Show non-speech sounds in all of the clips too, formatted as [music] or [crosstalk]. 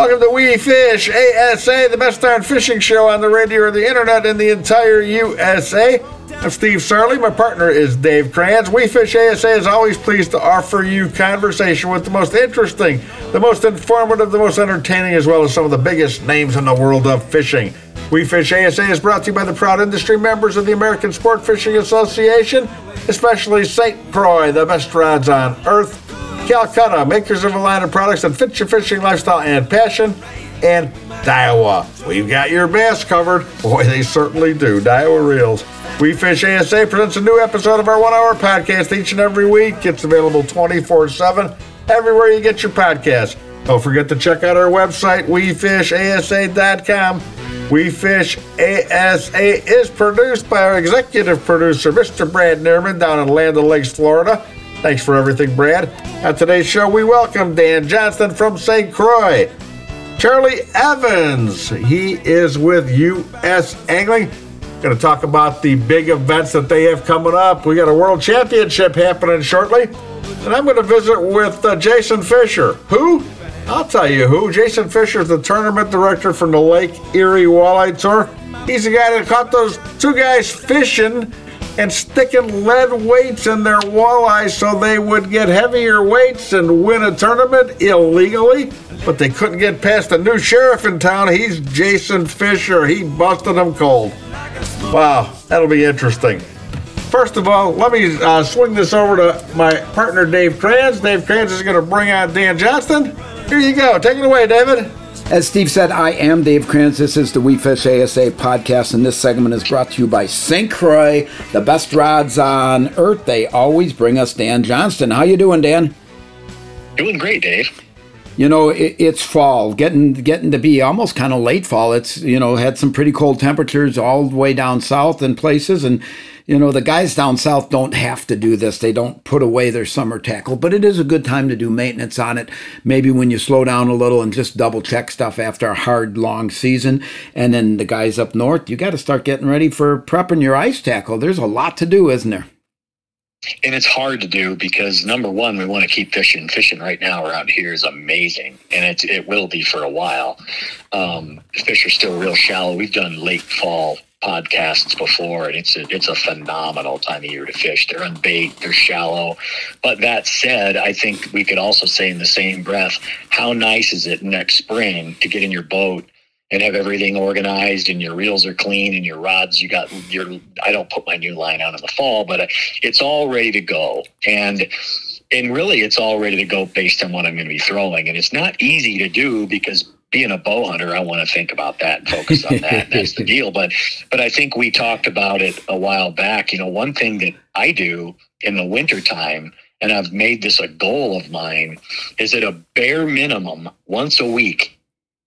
Welcome to We Fish ASA, the best darn fishing show on the radio or the internet in the entire USA. I'm Steve Sarley. My partner is Dave Kranz. We Fish ASA is always pleased to offer you conversation with the most interesting, the most informative, the most entertaining, as well as some of the biggest names in the world of fishing. We Fish ASA is brought to you by the proud industry members of the American Sport Fishing Association, especially St. Croix, the best rods on earth. Calcutta, makers of a line of products that fit your fishing lifestyle and passion, and Daiwa. We've got your bass covered. Boy, they certainly do. Daiwa Reels. We Fish ASA presents a new episode of our one hour podcast each and every week. It's available 24 7 everywhere you get your podcasts. Don't forget to check out our website, wefishasa.com. We Fish ASA is produced by our executive producer, Mr. Brad Neerman, down in Land O'Lakes, Florida. Thanks for everything, Brad. On today's show, we welcome Dan Johnston from St. Croix. Charlie Evans, he is with U.S. Angling. Going to talk about the big events that they have coming up. We got a World Championship happening shortly. And I'm going to visit with uh, Jason Fischer. Who? I'll tell you who. Jason Fischer is the tournament director from the Lake Erie Walleye Tour. He's the guy that caught those two guys fishing and sticking lead weights in their walleyes so they would get heavier weights and win a tournament illegally. But they couldn't get past the new sheriff in town. He's Jason Fischer. He busted them cold. Wow, that'll be interesting. First of all, let me uh, swing this over to my partner Dave Kranz. Dave Kranz is going to bring out Dan Johnston. Here you go. Take it away, David. As Steve said, I am Dave Kranz. This is the We Fish ASA podcast, and this segment is brought to you by St. Croix, the best rods on earth. They always bring us Dan Johnston. How you doing, Dan? Doing great, Dave. You know, it, it's fall, getting getting to be almost kind of late fall. It's you know had some pretty cold temperatures all the way down south in places, and you know, the guys down south don't have to do this. They don't put away their summer tackle, but it is a good time to do maintenance on it. Maybe when you slow down a little and just double check stuff after a hard, long season. And then the guys up north, you got to start getting ready for prepping your ice tackle. There's a lot to do, isn't there? And it's hard to do because number one, we want to keep fishing. Fishing right now around here is amazing, and it it will be for a while. Um, fish are still real shallow. We've done late fall podcasts before, and it's a, it's a phenomenal time of year to fish. They're bait, they're shallow. But that said, I think we could also say in the same breath, how nice is it next spring to get in your boat and have everything organized and your reels are clean and your rods you got your I don't put my new line out in the fall, but it's all ready to go. And and really it's all ready to go based on what I'm going to be throwing. And it's not easy to do because being a bow hunter, I want to think about that and focus on that. that's the [laughs] deal. But but I think we talked about it a while back. You know, one thing that I do in the wintertime, and I've made this a goal of mine, is at a bare minimum once a week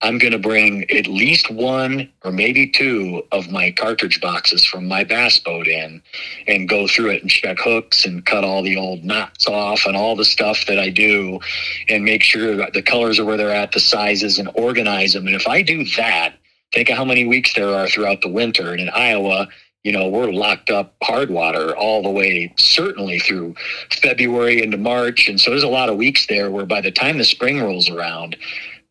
I'm going to bring at least one or maybe two of my cartridge boxes from my bass boat in and go through it and check hooks and cut all the old knots off and all the stuff that I do and make sure the colors are where they're at, the sizes, and organize them. And if I do that, think of how many weeks there are throughout the winter. And in Iowa, you know, we're locked up hard water all the way, certainly through February into March. And so there's a lot of weeks there where by the time the spring rolls around,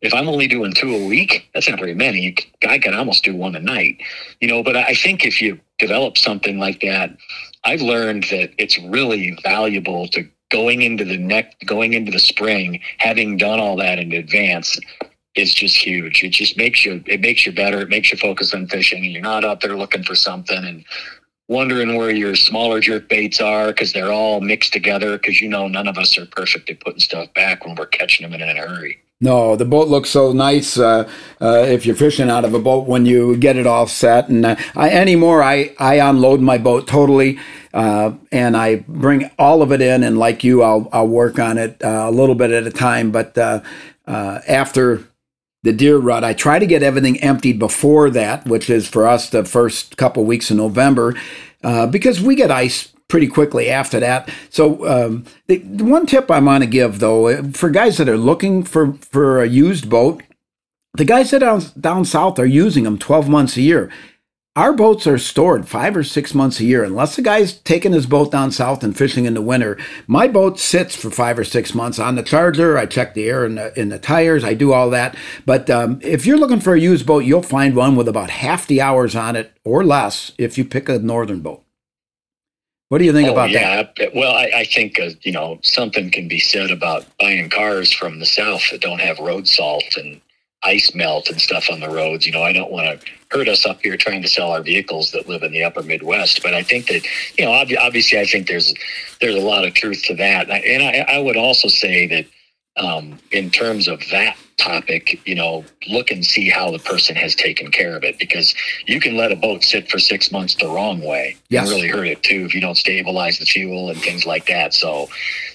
if I'm only doing two a week, that's not very many. I can almost do one a night, you know. But I think if you develop something like that, I've learned that it's really valuable to going into the next, going into the spring, having done all that in advance is just huge. It just makes you, it makes you better. It makes you focus on fishing, and you're not out there looking for something and wondering where your smaller jerk baits are because they're all mixed together. Because you know, none of us are perfect at putting stuff back when we're catching them in a hurry. No, the boat looks so nice uh, uh, if you're fishing out of a boat when you get it all set. And uh, I, anymore, I, I unload my boat totally uh, and I bring all of it in. And like you, I'll, I'll work on it uh, a little bit at a time. But uh, after the deer rut, I try to get everything emptied before that, which is for us the first couple weeks in November, because we get ice pretty quickly after that. So um, the, the one tip I want to give though uh, for guys that are looking for for a used boat, the guys that down down south are using them 12 months a year. our boats are stored five or six months a year. Unless the guy's taking his boat down south and fishing in the winter, my boat sits for five or six months on the charger. I check the air in the, in the tires. I do all that. But um, if you're looking for a used boat, you'll find one with about half the hours on it or less if you pick a northern boat. What do you think Oh, about yeah. that? Well, I, I think uh, you know something can be said about buying cars from the south that don't have road salt and ice melt and stuff on the roads. You know, I don't want to hurt us up here trying to sell our vehicles that live in the upper Midwest. But I think that you know, ob- obviously, I think there's there's a lot of truth to that, and I, and I, I would also say that um, in terms of that topic, you know, look and see how the person has taken care of it because you can let a boat sit for six months the wrong way Yes. and really hurt it too if you don't stabilize the fuel and things like that. So,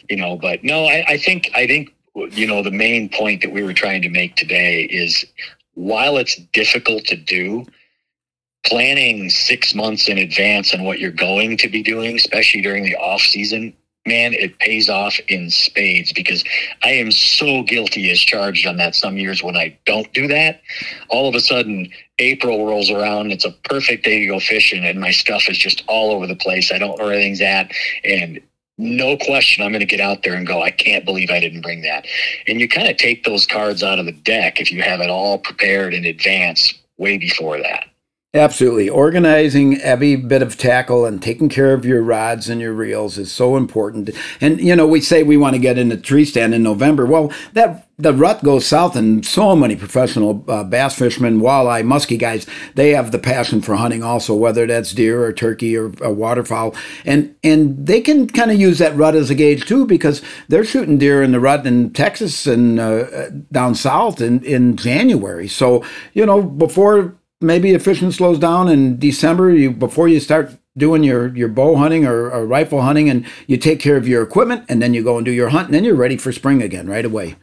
you know, but no, I, I think I think you know the main point that we were trying to make today is while it's difficult to do planning six months in advance on what you're going to be doing especially during the off season man it pays off in spades because i am so guilty as charged on that some years when i don't do that. All of a sudden april rolls around it's a perfect day to go fishing and my stuff is just all over the place. I don't know where everything's at and no question i'm going to get out there and go i can't believe i didn't bring that. And you kind of take those cards out of the deck if you have it all prepared in advance way before that Absolutely. Organizing every bit of tackle and taking care of your rods and your reels is so important. And, you know, we say we want to get in the tree stand in November. Well, that the rut goes south, and so many professional uh, bass fishermen, walleye, muskie guys, they have the passion for hunting also, whether that's deer or turkey or, or waterfowl. And, and they can kind of use that rut as a gauge too because they're shooting deer in the rut in Texas and uh, down south in, in January. So, you know, before maybe if fishing slows down in December, you before you start doing your your bow hunting or, or rifle hunting, and you take care of your equipment, and then you go and do your hunt, and then you're ready for spring again right away.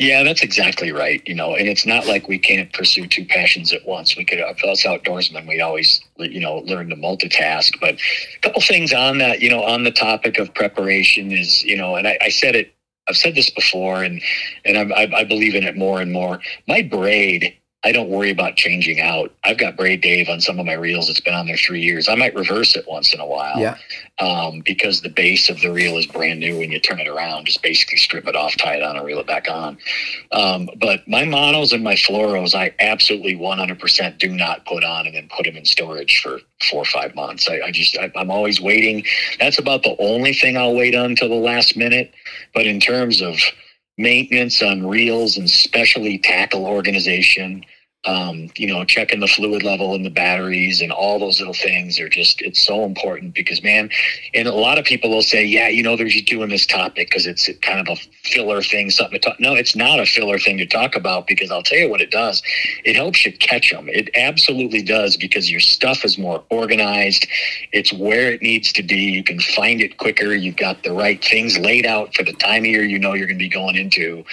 Yeah, that's exactly right. You know, and it's not like we can't pursue two passions at once. We could, us outdoorsmen, we always, you know, learn to multitask. But a couple things on that, you know, on the topic of preparation is, you know, and I, I said it, I've said this before, and and I, I, I believe in it more and more. My braid I don't worry about changing out. I've got Braid Dave on some of my reels. It's been on there three years. I might reverse it once in a while. Yeah. Um, because the base of the reel is brand new when you turn it around. Just basically strip it off, tie it on, and reel it back on. Um, but my monos and my fluoros, I absolutely 100% do not put on and then put them in storage for four or five months. I, I just, I, I'm always waiting. That's about the only thing I'll wait on until the last minute. But in terms of maintenance on reels and specialty tackle organization, um, you know, checking the fluid level in the batteries and all those little things are just, it's so important because, man, and a lot of people will say, yeah, you know, they're just doing this topic because it's kind of a filler thing, something to talk. No, it's not a filler thing to talk about because I'll tell you what it does. It helps you catch them. It absolutely does because your stuff is more organized. It's where it needs to be. You can find it quicker. You've got the right things laid out for the time of year you know you're going to be going into.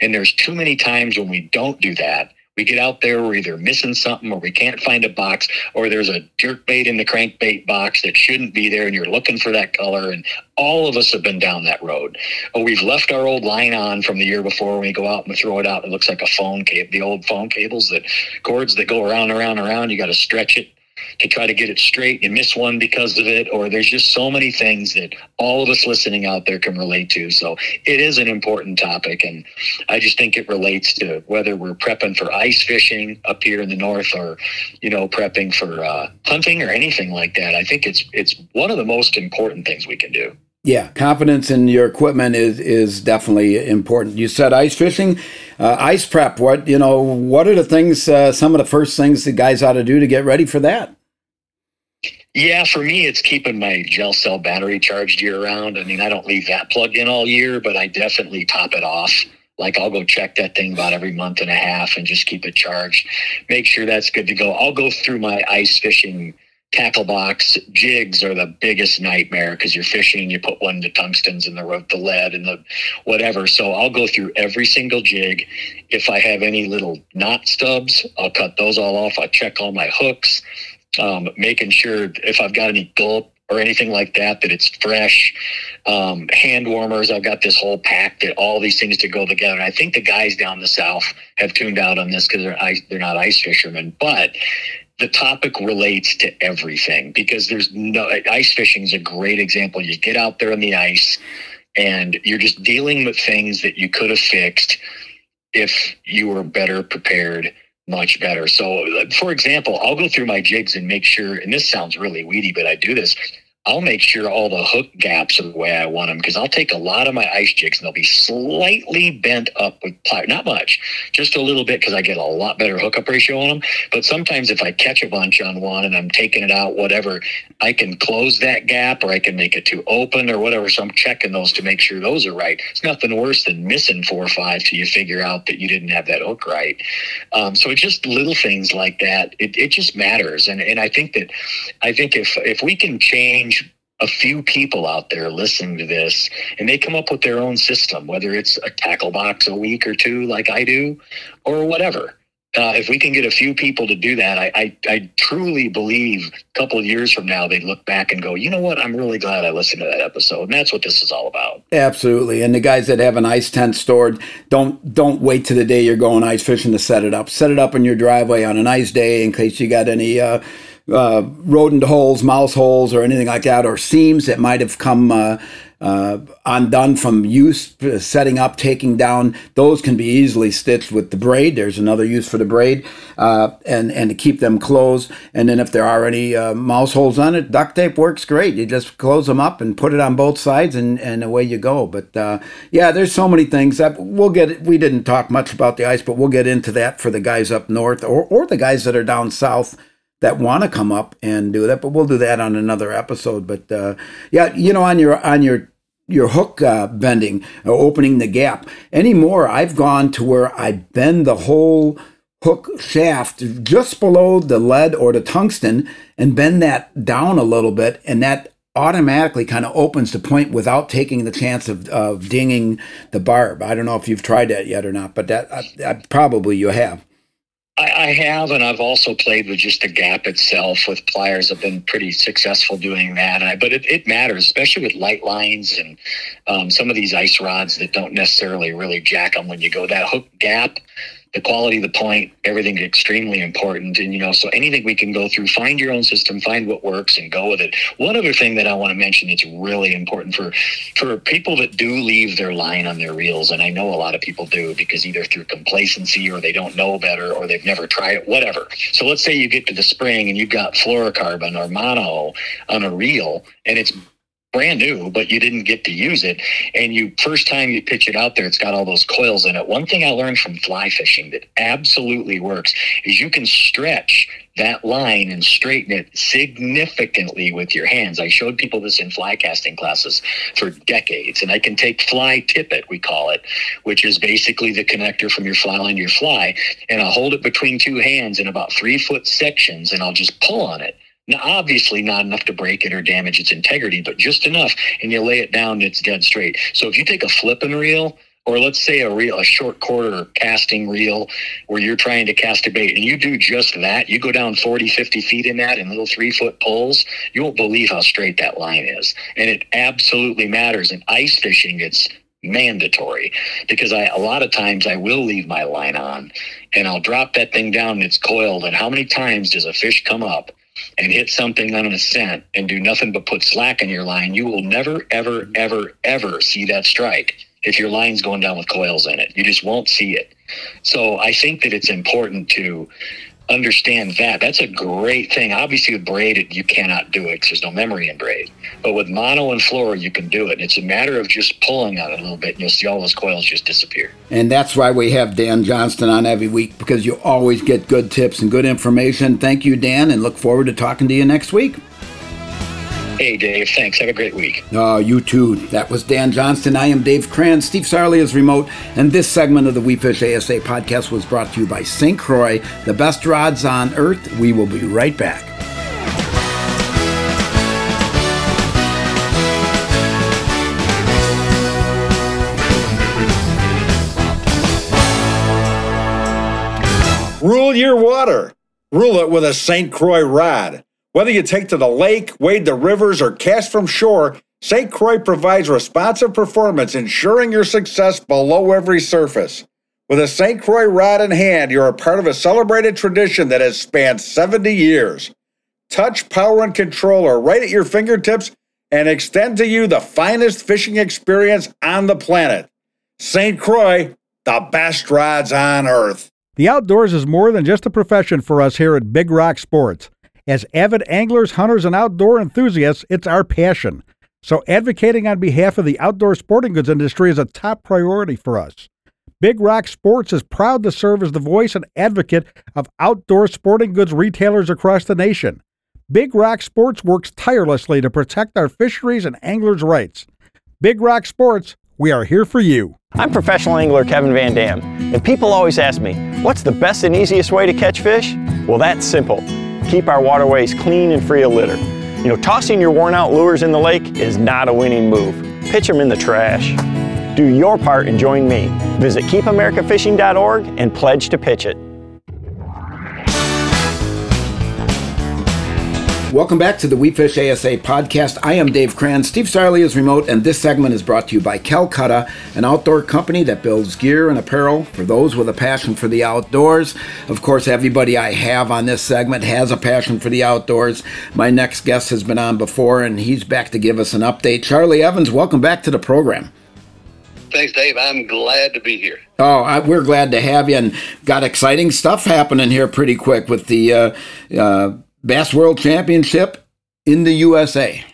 And there's too many times when we don't do that we get out there, we're either missing something or we can't find a box, or there's a jerk bait in the crankbait box that shouldn't be there and you're looking for that color. And all of us have been down that road. Or we've left our old line on from the year before when we go out and we throw it out. It looks like a phone cable, the old phone cables that cords that go around, around, around. You got to stretch it to try to get it straight. You miss one because of it, or there's just so many things that all of us listening out there can relate to. So it is an important topic, and I just think it relates to whether we're prepping for ice fishing up here in the north, or you know, prepping for uh, hunting or anything like that. I think it's it's one of the most important things we can do. Yeah, confidence in your equipment is is definitely important. You said ice fishing, uh, ice prep. What you know? What are the things? Uh, some of the first things the guys ought to do to get ready for that? Yeah, for me, it's keeping my gel cell battery charged year round. I mean, I don't leave that plugged in all year, but I definitely top it off. Like I'll go check that thing about every month and a half and just keep it charged. Make sure that's good to go. I'll go through my ice fishing tackle box. Jigs are the biggest nightmare because you're fishing, you put one the tungstens and the, rope the lead and the whatever. So I'll go through every single jig. If I have any little knot stubs, I'll cut those all off. I check all my hooks um, making sure if I've got any gulp or anything like that, that it's fresh. Um, hand warmers, I've got this whole pack that all these things to go together. And I think the guys down the south have tuned out on this because they're they're not ice fishermen, but the topic relates to everything because there's no ice fishing is a great example. You get out there on the ice and you're just dealing with things that you could have fixed if you were better prepared much better. So, uh, for example, I'll go through my jigs and make sure, and this sounds really weedy, but I do this. I'll make sure all the hook gaps are the way I want them because I'll take a lot of my ice jigs and they'll be slightly bent up with pliers. Not much, just a little bit because I get a lot better hookup ratio on them. But sometimes if I catch a bunch on one and I'm taking it out, whatever, I can close that gap or I can make it too open or whatever. So I'm checking those to make sure those are right. It's nothing worse than missing four or five till you figure out that you didn't have that hook right. Um, so it's just little things like that. It, it just matters. And, and I think that, I think if, if we can change a few people out there listening to this and they come up with their own system, whether it's a tackle box a week or two, like I do, or whatever. Uh, if we can get a few people to do that, I, I, I truly believe a couple of years from now they'd look back and go, you know what? I'm really glad I listened to that episode, and that's what this is all about. Absolutely. And the guys that have an ice tent stored, don't don't wait to the day you're going ice fishing to set it up. Set it up in your driveway on a nice day in case you got any. Uh, uh, rodent holes, mouse holes, or anything like that, or seams that might have come uh, uh, undone from use, setting up, taking down. Those can be easily stitched with the braid. There's another use for the braid, uh, and and to keep them closed. And then if there are any uh, mouse holes on it, duct tape works great. You just close them up and put it on both sides, and, and away you go. But uh, yeah, there's so many things that we'll get. We didn't talk much about the ice, but we'll get into that for the guys up north or or the guys that are down south that want to come up and do that, but we'll do that on another episode. But uh, yeah, you know, on your on your your hook uh, bending or opening the gap anymore, I've gone to where I bend the whole hook shaft just below the lead or the tungsten and bend that down a little bit, and that automatically kind of opens the point without taking the chance of, of dinging the barb. I don't know if you've tried that yet or not, but that uh, probably you have. I, I, have, and I've also played with just the gap itself with pliers. I've been pretty successful doing that. I, but it, it, matters, especially with light lines and um, some of these ice rods that don't necessarily really jack them when you go that hook gap the quality of the point, everything extremely important. And, you know, so anything we can go through, find your own system, find what works and go with it. One other thing that I want to mention that's really important for, for people that do leave their line on their reels, and I know a lot of people do because either through complacency or they don't know better or they've never tried it, whatever. So let's say you get to the spring and you've got fluorocarbon or mono on a reel and it's brand new, but you didn't get to use it. And you first time you pitch it out there, it's got all those coils in it. One thing I learned from fly fishing that absolutely works is you can stretch that line and straighten it significantly with your hands. I showed people this in fly casting classes for decades, and I can take fly tippet, we call it, which is basically the connector from your fly line to your fly, and I'll hold it between two hands in about three foot sections, and I'll just pull on it now, obviously, not enough to break it or damage its integrity, but just enough, and you lay it down, and it's dead straight. So if you take a flipping reel, or let's say a reel, a short quarter casting reel, where you're trying to cast a bait, and you do just that, you go down 40, 50 feet in that in little three foot pulls, you won't believe how straight that line is, and it absolutely matters. In ice fishing, it's mandatory because I a lot of times I will leave my line on and I'll drop that thing down and it's coiled and how many times does a fish come up and hit something on a scent and do nothing but put slack in your line, you will never, ever, ever, ever see that strike if your line's going down with coils in it. You just won't see it. So I think that it's important to understand that. That's a great thing. Obviously, with braid, you cannot do it because there's no memory in braid. But with mono and fluoro, you can do it. It's a matter of just pulling on it a little bit, and you'll see all those coils just disappear. And that's why we have Dan Johnston on every week because you always get good tips and good information. Thank you, Dan, and look forward to talking to you next week. Hey, Dave. Thanks. Have a great week. Oh, you too. That was Dan Johnston. I am Dave Kranz. Steve Sarley is remote. And this segment of the We Fish ASA podcast was brought to you by St. Croix, the best rods on earth. We will be right back. Rule your water. Rule it with a St. Croix rod. Whether you take to the lake, wade the rivers, or cast from shore, St. Croix provides responsive performance, ensuring your success below every surface. With a St. Croix rod in hand, you're a part of a celebrated tradition that has spanned 70 years. Touch, power, and control are right at your fingertips and extend to you the finest fishing experience on the planet. St. Croix, the best rods on earth. The outdoors is more than just a profession for us here at Big Rock Sports. As avid anglers, hunters, and outdoor enthusiasts, it's our passion. So, advocating on behalf of the outdoor sporting goods industry is a top priority for us. Big Rock Sports is proud to serve as the voice and advocate of outdoor sporting goods retailers across the nation. Big Rock Sports works tirelessly to protect our fisheries and anglers' rights. Big Rock Sports, we are here for you. I'm professional angler Kevin Van Dam, and people always ask me, what's the best and easiest way to catch fish? Well, that's simple. Keep our waterways clean and free of litter. You know, tossing your worn out lures in the lake is not a winning move. Pitch them in the trash. Do your part and join me. Visit keepamericafishing.org and pledge to pitch it. Welcome back to the We Fish ASA podcast. I am Dave Kranz. Steve Sarley is remote, and this segment is brought to you by Calcutta, an outdoor company that builds gear and apparel for those with a passion for the outdoors. Of course, everybody I have on this segment has a passion for the outdoors. My next guest has been on before, and he's back to give us an update. Charlie Evans, welcome back to the program. Thanks, Dave. I'm glad to be here. Oh, I, we're glad to have you, and got exciting stuff happening here pretty quick with the uh, uh, Bass World Championship in the USA.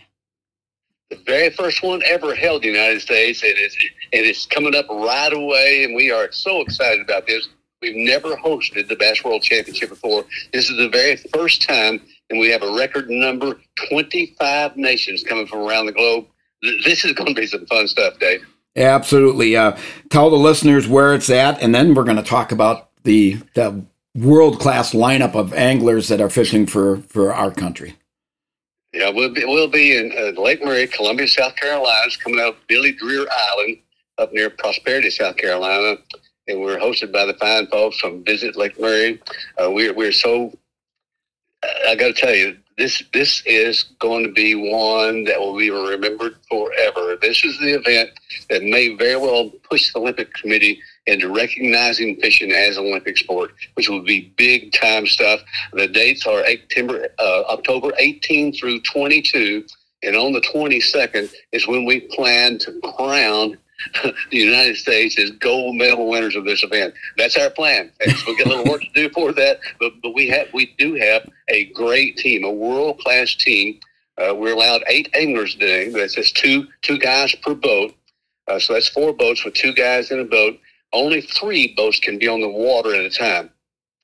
The very first one ever held in the United States. It is, it is coming up right away, and we are so excited about this. We've never hosted the Bass World Championship before. This is the very first time, and we have a record number 25 nations coming from around the globe. This is going to be some fun stuff, Dave. Absolutely. Uh, tell the listeners where it's at, and then we're going to talk about the the world class lineup of anglers that are fishing for for our country. Yeah, we'll be, we'll be in uh, Lake Murray, Columbia, South Carolina. It's coming out of Billy Dreher Island up near Prosperity, South Carolina. And we're hosted by the fine folks from Visit Lake Murray. Uh, we're, we're so, I got to tell you, this this is going to be one that will be remembered forever. This is the event that may very well push the Olympic Committee into recognizing fishing as an Olympic sport, which will be big time stuff. The dates are September, uh, October 18 through 22, and on the 22nd is when we plan to crown [laughs] the United States as gold medal winners of this event. That's our plan. We've got a little work to do for that, but but we have we do have a great team, a world class team. Uh, we're allowed eight anglers today. That's just two two guys per boat. Uh, so that's four boats with two guys in a boat only three boats can be on the water at a time.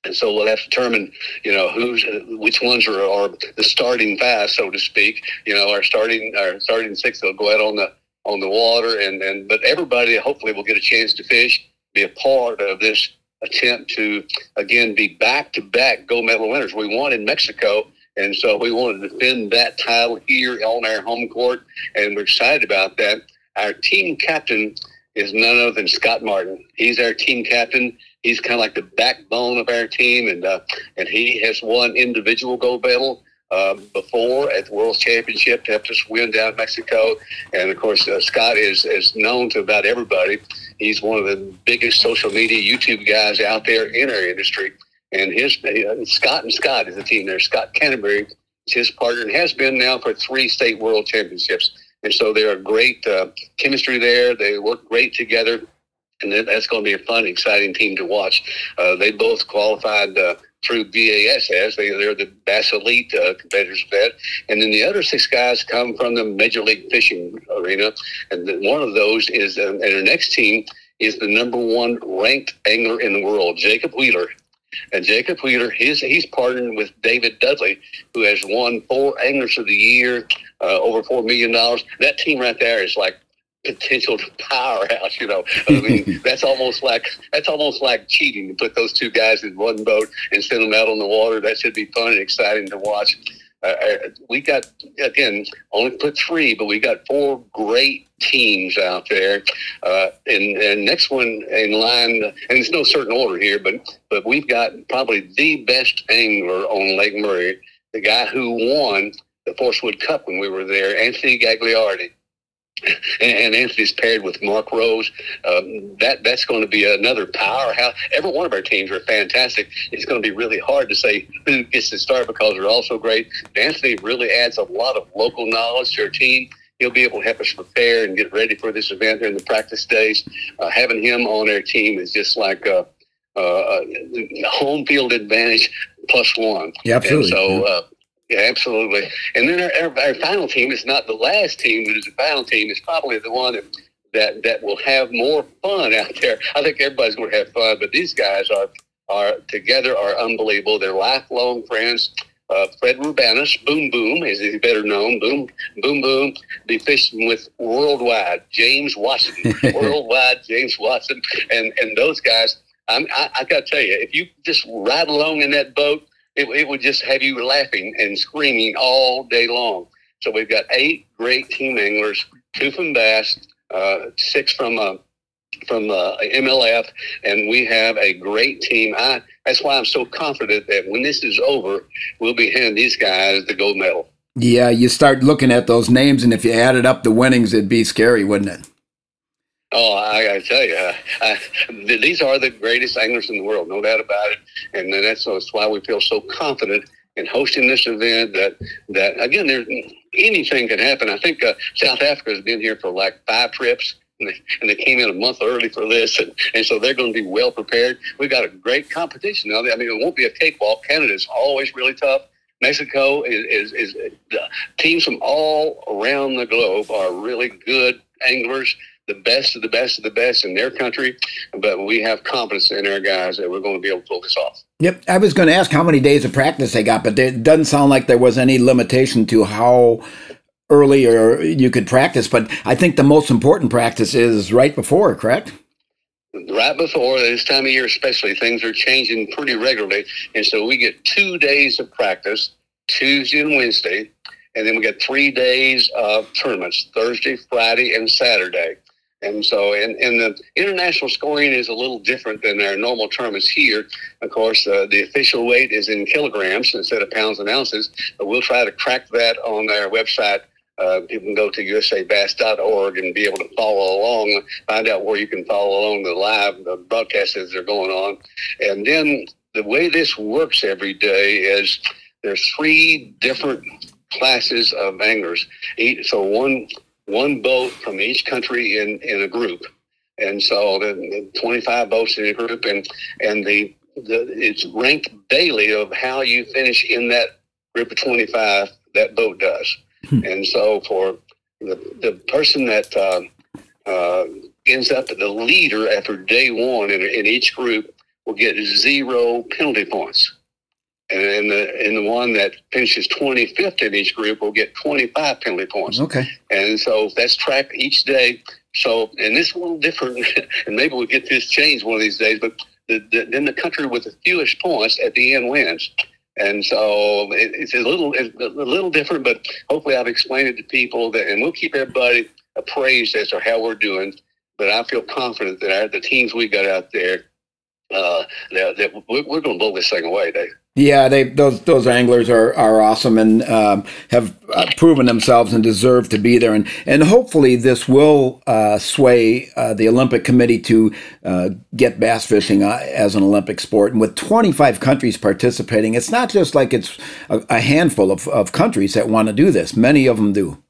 And so we'll have to determine, you know, who's which ones are, are the starting fast, so to speak. You know, our starting our starting six will go out on the on the water, and and but everybody hopefully will get a chance to fish, be a part of this attempt to again be back to back gold medal winners. We won in Mexico, and so we want to defend that title here on our home court, and we're excited about that. Our team captain is none other than Scott Martin. He's our team captain. He's kind of like the backbone of our team, and uh, and he has won individual gold medal uh, before at the World Championship to help us win down in Mexico. And of course, uh, Scott is is known to about everybody. He's one of the biggest social media YouTube guys out there in our industry. And his uh, Scott and Scott is the team there. Scott Canterbury is his partner and has been now for three state world championships. And so they're a great uh, chemistry there. They work great together. And that's going to be a fun, exciting team to watch. Uh, they both qualified uh, through BASS. They, they're the Bass Elite uh, competitors of that. And then the other six guys come from the Major League Fishing arena. And one of those is, uh, and our next team is the number one ranked angler in the world, Jacob Wheeler. And Jacob Wheeler, his, he's partnered with David Dudley, who has won four Anglers of the Year, uh, over $4 million. That team right there is like potential powerhouse. You know, I mean, [laughs] that's almost like that's almost like cheating to put those two guys in one boat and send them out on the water. That should be fun and exciting to watch. Uh we got again only put three, but we got four great teams out there. Uh, and, and next one in line, and it's no certain order here, but but we've got probably the best angler on Lake Murray, the guy who won the Forrest Wood Cup when we were there, Anthony Gagliardi. And Anthony's paired with Mark Rose. Um, that that's going to be another powerhouse. Every one of our teams are fantastic. It's going to be really hard to say who gets to start because they're all so great. Anthony really adds a lot of local knowledge to our team. He'll be able to help us prepare and get ready for this event during the practice days. Uh, having him on our team is just like a, a, a home field advantage plus one. Yeah, absolutely. And so. Uh, yeah, absolutely. And then our, our, our, final team is not the last team, but it's the final team. It's probably the one that, that that will have more fun [laughs] out there. I think everybody's going to have fun, but these guys are are together are unbelievable. They're lifelong friends. Uh, Fred Roumbanis, Boom Boom, as he's better known, Boom Boom Boom, be fishing with worldwide James Watson, [laughs] worldwide James Watson, and and those guys. I'm, I, I got to tell you, if you just ride along in that boat it, it would just have you laughing and screaming all day long. So we've got eight great team anglers, two from Bass, uh, six from uh, from uh, MLF, and we have a great team. I, that's why I'm so confident that when this is over, we'll be handing these guys the gold medal. Yeah, you start looking at those names, and if you added up the winnings, it'd be scary, wouldn't it? Oh, I got to tell you, uh, I, these are the greatest anglers in the world, no doubt about it. And that's, that's why we feel so confident in hosting this event. That that again, anything can happen. I think uh, South Africa has been here for like five trips. And they, came in a month early for this, and, and so they're going to be well prepared. We've got a great competition now. I mean, it won't be a cakewalk. Canada's always really tough. Mexico is, is, is teams from all around the globe are really good anglers the best of the best of the best in their country, but we have confidence in our guys that we're going to be able to pull this off. Yep, I was going to ask how many days of practice they got, but it doesn't sound like there was any limitation to how early or you could practice. But I think the most important practice is right before, correct? Right before this time of year, especially, things are changing pretty regularly, and so we get two days of practice, Tuesday and Wednesday, and then we get three days of tournaments, Thursday, Friday, and Saturday. And so, and, and the international scoring is a little different than our normal tournaments here. Of course, uh, the official weight is in kilograms instead of pounds and ounces, but we'll try to crack that on our website. Uh, people can go to usabass.org and be able to follow along, find out where you can follow along the live the broadcasts as they're going on. And then the way this works every day is there's three different classes of anglers. So one one boat from each country in, in a group. And so the, 25 boats in a group, and and the, the it's ranked daily of how you finish in that group of 25 that boat does. Hmm. And so for the, the person that uh, uh, ends up the leader after day one in, in each group will get zero penalty points and the and the one that finishes 25th in each group will get 25 penalty points. Okay. And so that's tracked each day. So, and this is a little different, [laughs] and maybe we'll get this changed one of these days. But the, the, then the country with the fewest points at the end wins. And so it, it's a little it's a little different, but hopefully I've explained it to people that, and we'll keep everybody appraised as to how we're doing. But I feel confident that our, the teams we got out there, uh, that, that we're, we're going to blow this thing away, Dave. Yeah, they those those anglers are, are awesome and um, have uh, proven themselves and deserve to be there. And and hopefully this will uh, sway uh, the Olympic Committee to uh, get bass fishing uh, as an Olympic sport. And with 25 countries participating, it's not just like it's a, a handful of, of countries that want to do this. Many of them do.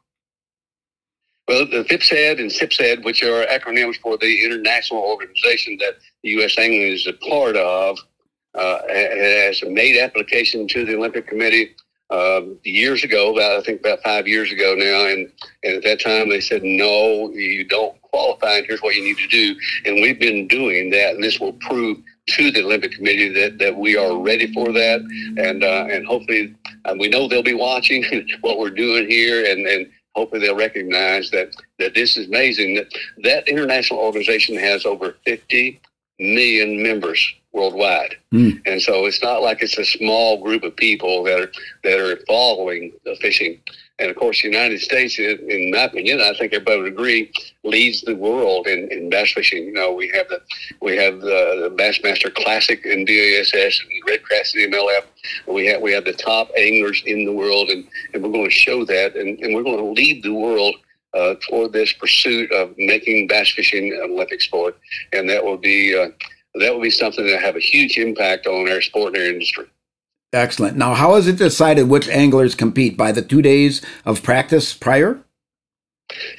Well, the FIPSed and SIPSAD, which are acronyms for the international organization that the U.S. Angling is a part of, uh, has made application to the Olympic Committee uh, years ago, about, I think about five years ago now, and, and at that time they said, no, you don't qualify, and here's what you need to do. And we've been doing that, and this will prove to the Olympic Committee that, that we are ready for that, and uh, and hopefully uh, we know they'll be watching [laughs] what we're doing here, and, and hopefully they'll recognize that that this is amazing. That that international organization has over 50 million members worldwide. Mm. And so it's not like it's a small group of people that are that are following the fishing. And of course, the United States, in my opinion, I think everybody would agree, leads the world in, in bass fishing. You know, we have the we have the, the Bassmaster Classic in BASS and REDCREST in MLF. We have we have the top anglers in the world, and, and we're going to show that, and, and we're going to lead the world uh, toward this pursuit of making bass fishing an Olympic sport, and that will be uh, that will be something that have a huge impact on our sport and our industry. Excellent. Now, how is it decided which anglers compete by the two days of practice prior?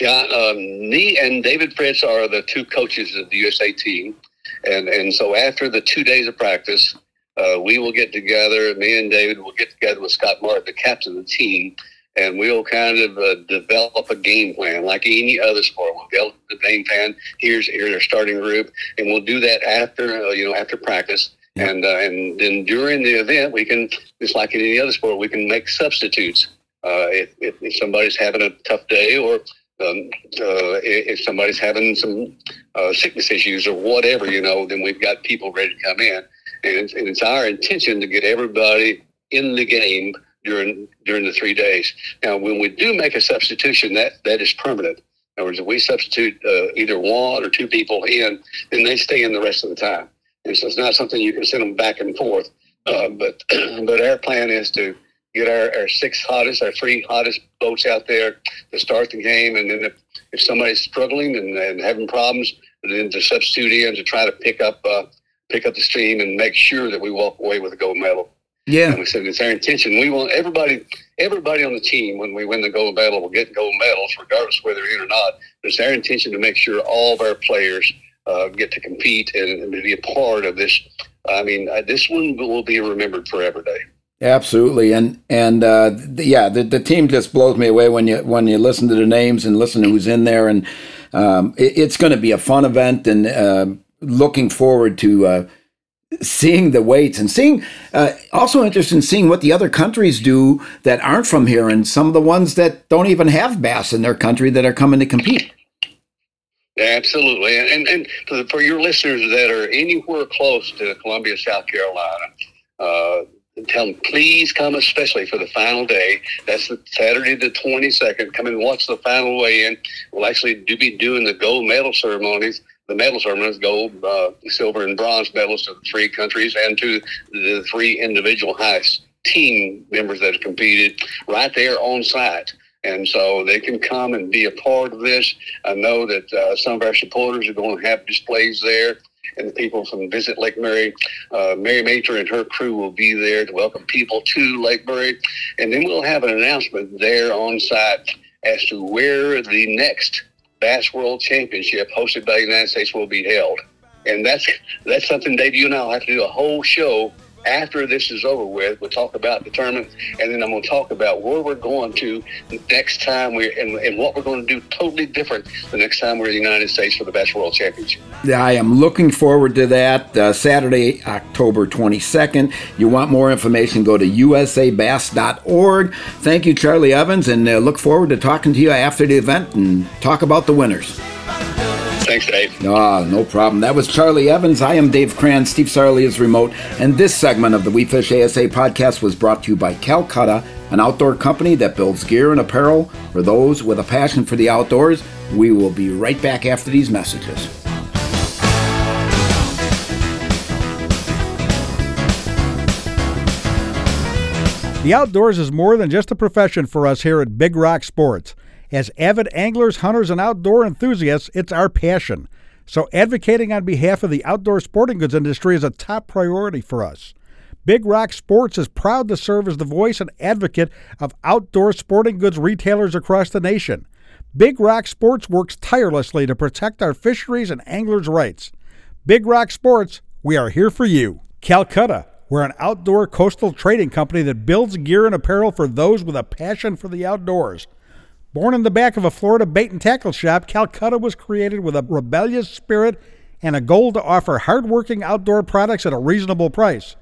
Yeah, um, me and David Fritz are the two coaches of the USA team, and and so after the two days of practice, uh, we will get together. Me and David will get together with Scott Martin, the captain of the team, and we'll kind of uh, develop a game plan like any other sport. We'll develop the game plan. Here's here's our starting group, and we'll do that after uh, you know after practice. And uh, and then during the event, we can just like in any other sport, we can make substitutes. Uh, if, if, if somebody's having a tough day or um, uh, if somebody's having some uh, sickness issues or whatever, you know, then we've got people ready to come in. And it's, and it's our intention to get everybody in the game during during the three days. Now, when we do make a substitution, that that is permanent. In other words, if we substitute uh, either one or two people in, then they stay in the rest of the time. And so it's not something you can send them back and forth. Uh, but [clears throat] but our plan is to get our, our six hottest, our three hottest boats out there to start the game. And then if, if somebody's struggling and, and having problems, then to substitute in to try to pick up uh, pick up the stream and make sure that we walk away with a gold medal. Yeah. And we said it's our intention. We want everybody everybody on the team when we win the gold medal will get gold medals, regardless whether they're in or not. It's our intention to make sure all of our players uh, get to compete and, and, be a part of this. I mean, uh, this one will be remembered forever, Dave. Absolutely, and and uh, the, yeah, the, the team just blows me away when you when you listen to the names and listen to who's in there, and um, it, it's going to be a fun event, and uh, looking forward to uh, seeing the weights and seeing uh, also interested in seeing what the other countries do that aren't from here, and some of the ones that don't even have bass in their country that are coming to compete. Absolutely, and and for, your listeners that are anywhere close to Columbia, South Carolina uh, tell them please come especially for the final day. That's the saturday the 22nd come and watch the final weigh-in. We'll actually do be doing the gold medal ceremonies the medal ceremonies gold uh, silver and bronze medals to the three countries and to the three individual highest team members that have competed right there on site and so they can come and be a part of this. I know that uh, some of our supporters are going to have displays there and the people from Visit Lake Murray. Uh, Mary Major and her crew will be there to welcome people to Lake Murray. And then we'll have an announcement there on site as to where the next Bass World Championship hosted by the United States will be held. And that's that's something, Dave, you and I will have to do a whole show after this is over with, we'll talk about the tournament, and then I'm going to talk about where we're going to next time we and, and what we're going to do totally different the next time we're in the United States for the Bass World Championship. I am looking forward to that uh, Saturday, October 22nd. You want more information, go to usabass.org. Thank you, Charlie Evans, and uh, look forward to talking to you after the event and talk about the winners. Thanks, Dave. Ah, no problem. That was Charlie Evans. I am Dave Kranz. Steve Sarley is remote. And this segment of the We Fish ASA podcast was brought to you by Calcutta, an outdoor company that builds gear and apparel for those with a passion for the outdoors. We will be right back after these messages. The outdoors is more than just a profession for us here at Big Rock Sports. As avid anglers, hunters, and outdoor enthusiasts, it's our passion. So, advocating on behalf of the outdoor sporting goods industry is a top priority for us. Big Rock Sports is proud to serve as the voice and advocate of outdoor sporting goods retailers across the nation. Big Rock Sports works tirelessly to protect our fisheries and anglers' rights. Big Rock Sports, we are here for you. Calcutta, we're an outdoor coastal trading company that builds gear and apparel for those with a passion for the outdoors. Born in the back of a Florida bait and tackle shop, Calcutta was created with a rebellious spirit and a goal to offer hardworking outdoor products at a reasonable price.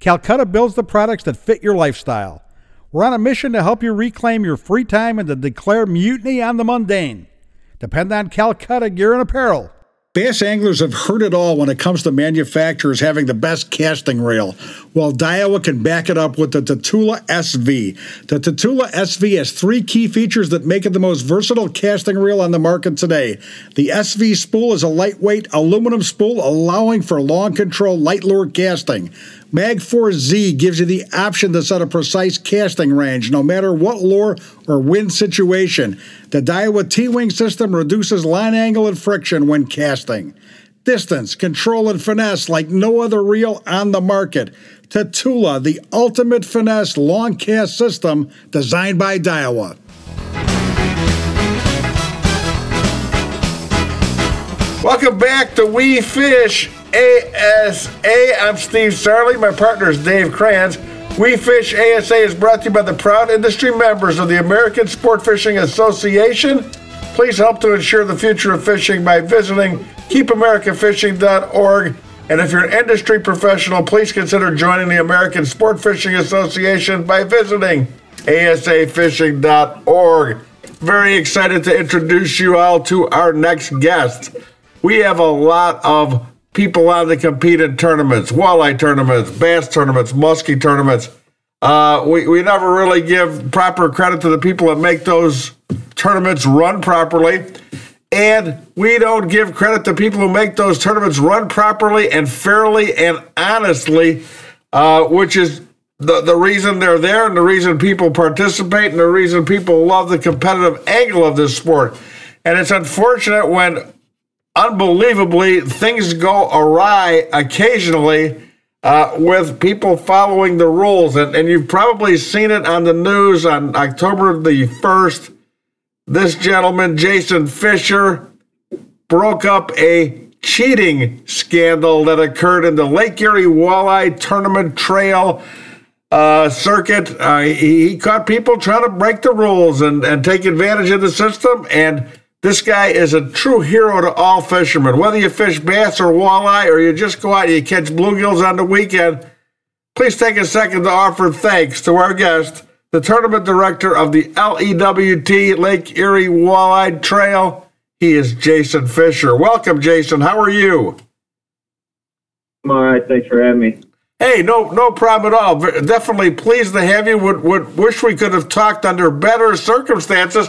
Calcutta builds the products that fit your lifestyle. We're on a mission to help you reclaim your free time and to declare mutiny on the mundane. Depend on Calcutta Gear and Apparel. Bass anglers have heard it all when it comes to manufacturers having the best casting reel. Well, Daiwa can back it up with the Tatula SV. The Tatula SV has three key features that make it the most versatile casting reel on the market today. The SV spool is a lightweight aluminum spool allowing for long control light lure casting. Magforce Z gives you the option to set a precise casting range no matter what lure or wind situation. The Daiwa T Wing system reduces line angle and friction when casting. Distance, control, and finesse like no other reel on the market. Tatula, the ultimate finesse long cast system designed by Daiwa. Welcome back to We Fish ASA. I'm Steve Sarley. My partner is Dave Kranz. We Fish ASA is brought to you by the proud industry members of the American Sport Fishing Association. Please help to ensure the future of fishing by visiting keepamericafishing.org. And if you're an industry professional, please consider joining the American Sport Fishing Association by visiting asafishing.org. Very excited to introduce you all to our next guest. We have a lot of people on to compete in tournaments, walleye tournaments, bass tournaments, muskie tournaments. Uh, we, we never really give proper credit to the people that make those tournaments run properly. And we don't give credit to people who make those tournaments run properly and fairly and honestly, uh, which is the, the reason they're there and the reason people participate and the reason people love the competitive angle of this sport. And it's unfortunate when unbelievably things go awry occasionally uh, with people following the rules. And, and you've probably seen it on the news on October the 1st. This gentleman, Jason Fischer, broke up a cheating scandal that occurred in the Lake Erie Walleye Tournament Trail uh, circuit. Uh, he, he, caught people trying to break the rules and, and take advantage of the system. And this guy is a true hero to all fishermen. Whether you fish bass or walleye or you just go out and you catch bluegills on the weekend, please take a second to offer thanks to our guest, the tournament director of the LEWT Lake Erie Walleye Trail. He is Jason Fischer. Welcome, Jason. How are you? I'm all right. Thanks for having me. Hey, no, no problem at all. Definitely pleased to have you. Would, would wish we could have talked under better circumstances.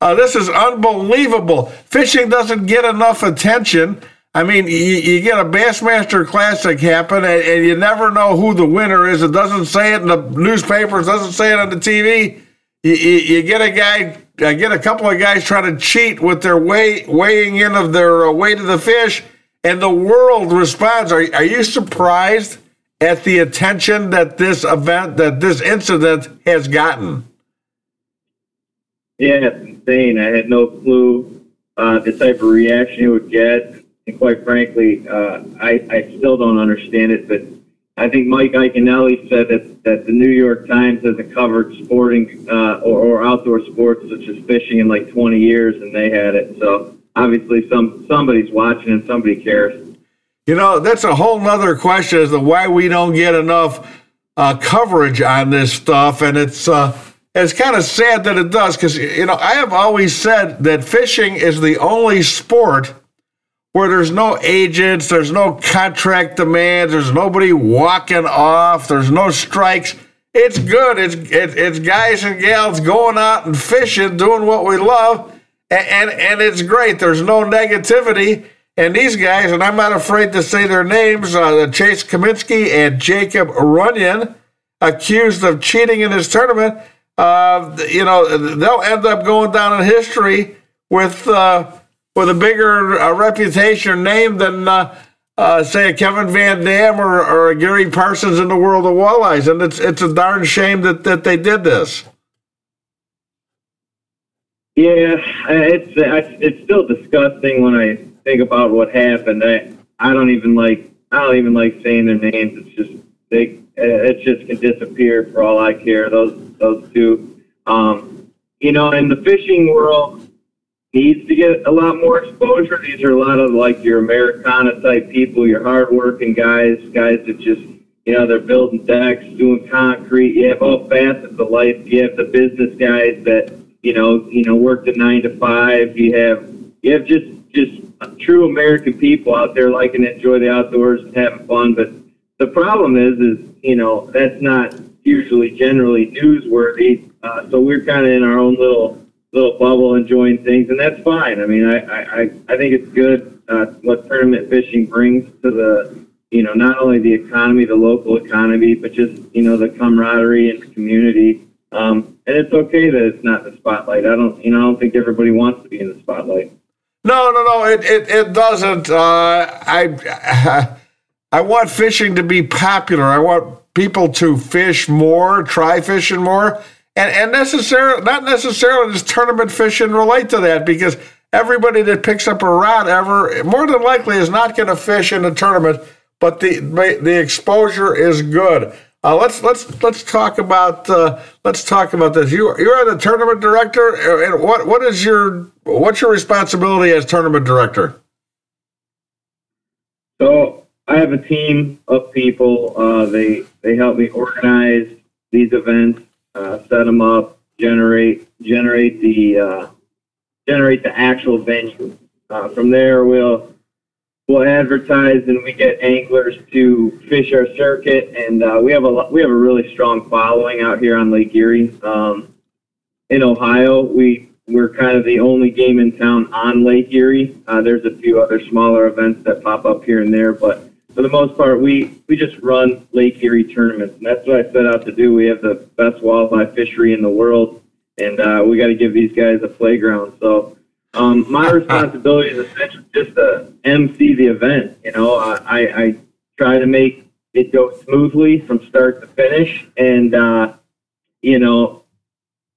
Uh, this is unbelievable. Fishing doesn't get enough attention. I mean, you, you get a Bassmaster Classic happen, and, and, you never know who the winner is. It doesn't say it in the newspapers, doesn't say it on the TV. You, you, you get a guy, I get a couple of guys trying to cheat with their weigh, weighing in of their uh, weight of the fish, and the world responds. Are, are you surprised at the attention that this event, that this incident has gotten? Yeah, it's insane. I had no clue uh, the type of reaction it would get. And quite frankly, uh, I, I still don't understand it. But I think Mike Iaconelli said that, that the New York Times hasn't covered sporting uh, or, or outdoor sports such as fishing in like 20 years, and they had it. So obviously, some somebody's watching and somebody cares. You know, that's a whole nother question as to why we don't get enough uh, coverage on this stuff, and it's uh, it's kind of sad that it does because, you know, I have always said that fishing is the only sport where there's no agents, there's no contract demands, there's nobody walking off, there's no strikes. It's good. It's it, it's guys and gals going out and fishing, doing what we love, and, and and it's great. There's no negativity. And these guys, and I'm not afraid to say their names, uh, Chase Cominsky and Jacob Runyan, accused of cheating in this tournament uh, you know, they'll end up going down in history with uh, with a bigger uh, reputation name than, uh, uh, say, a Kevin Van Dam or, or a Gary Parsons in the world of walleyes. And it's it's a darn shame that, that they did this. Yeah, it's it's still disgusting when I think about what happened. I I don't even like I don't even like saying their names. It's just they it just can disappear for all I care. Those those two, um, you know, in the fishing world needs to get a lot more exposure. These are a lot of like your Americana type people, your hardworking guys, guys that just you know they're building decks, doing concrete. You have all facets of life. You have the business guys that you know you know work the nine to five. You have you have just just true American people out there liking to enjoy the outdoors and having fun. But the problem is is you know, that's not usually generally newsworthy. Uh, so we're kind of in our own little little bubble enjoying things, and that's fine. I mean, I I, I think it's good uh, what tournament fishing brings to the you know not only the economy, the local economy, but just you know the camaraderie and community. Um, and it's okay that it's not the spotlight. I don't you know I don't think everybody wants to be in the spotlight. No, no, no. It it, it doesn't. Uh, I [laughs] I want fishing to be popular. I want people to fish more, try fishing more, and and necessarily not necessarily does tournament fishing relate to that because everybody that picks up a rod ever more than likely is not going to fish in a tournament, but the the exposure is good. Uh, let's let's let's talk about uh, let's talk about this. You you're the tournament director, and what what is your what's your responsibility as tournament director? So I have a team of people. Uh, they they help me organize these events, uh, set them up, generate generate the uh, generate the actual venue. Uh, from there, we'll we'll advertise and we get anglers to fish our circuit, and uh, we have a we have a really strong following out here on Lake Erie. Um, in Ohio, we we're kind of the only game in town on Lake Erie. Uh, there's a few other smaller events that pop up here and there, but for the most part, we we just run Lake Erie tournaments, and that's what I set out to do. We have the best walleye fishery in the world, and uh, we got to give these guys a playground. So um, my [laughs] responsibility is essentially just to MC the event. You know, I, I try to make it go smoothly from start to finish, and uh, you know,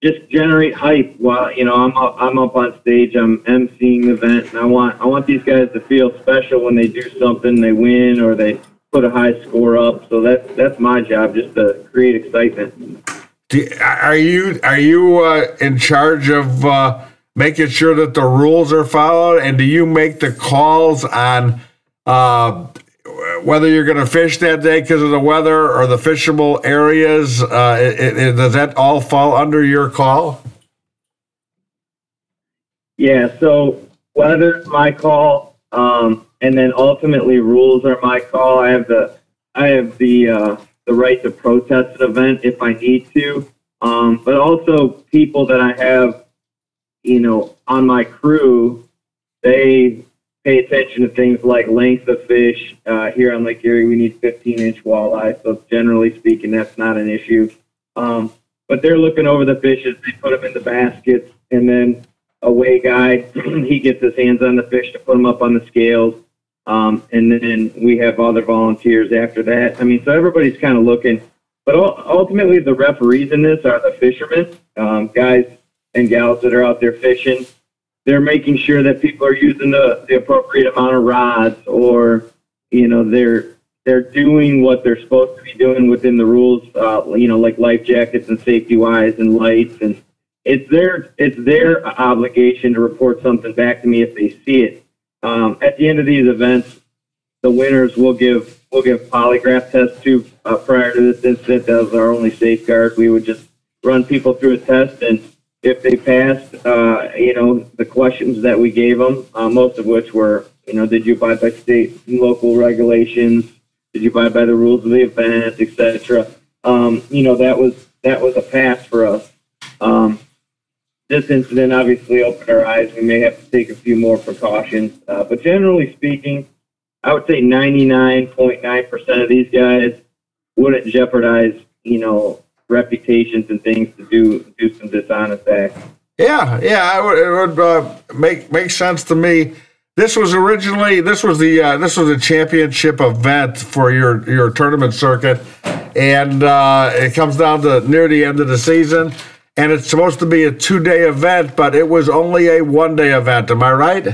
just generate hype. While you know, I'm up, I'm up on stage, I'm emceeing the event, and I want I want these guys to feel special when they do something, they win or they put a high score up. So that's that's my job, just to create excitement. Do, are you are you uh, in charge of uh, making sure that the rules are followed, and do you make the calls on uh, whether you're going to fish that day because of the weather or the fishable areas? Uh, it, it, does that all fall under your call? Yeah. So weather's my call, um, and then ultimately rules are my call. I have the I have the uh, the right to protest an event if I need to. Um, but also people that I have, you know, on my crew, they pay attention to things like length of fish. Uh, here on Lake Erie, we need 15 inch walleye, so generally speaking, that's not an issue. Um, but they're looking over the fishes, they put them in the baskets, and then a weigh guy, [clears throat] he gets his hands on the fish to put them up on the scales. Um, and then we have other volunteers after that. I mean, so everybody's kind of looking. But ultimately, the referees in this are the fishermen, um, guys and gals that are out there fishing. They're making sure that people are using the, the appropriate amount of rods, or you know, they're they're doing what they're supposed to be doing within the rules. Uh, you know, like life jackets and safety wise and lights, and it's their it's their obligation to report something back to me if they see it. Um, at the end of these events, the winners will give will give polygraph tests to uh, prior to this incident. That was our only safeguard. We would just run people through a test, and if they passed, uh, you know, the questions that we gave them, uh, most of which were, you know, did you abide by state and local regulations? Did you abide by the rules of the event, etc. Um, you know, that was that was a pass for us. Um, this incident obviously opened our eyes. We may have to take a few more precautions, uh, but generally speaking, I would say 99.9% of these guys wouldn't jeopardize, you know, reputations and things to do do some dishonest acts. Yeah, yeah, would, it would uh, make make sense to me. This was originally this was the uh, this was a championship event for your your tournament circuit, and uh, it comes down to near the end of the season and it's supposed to be a two day event, but it was only a one day event. Am I right?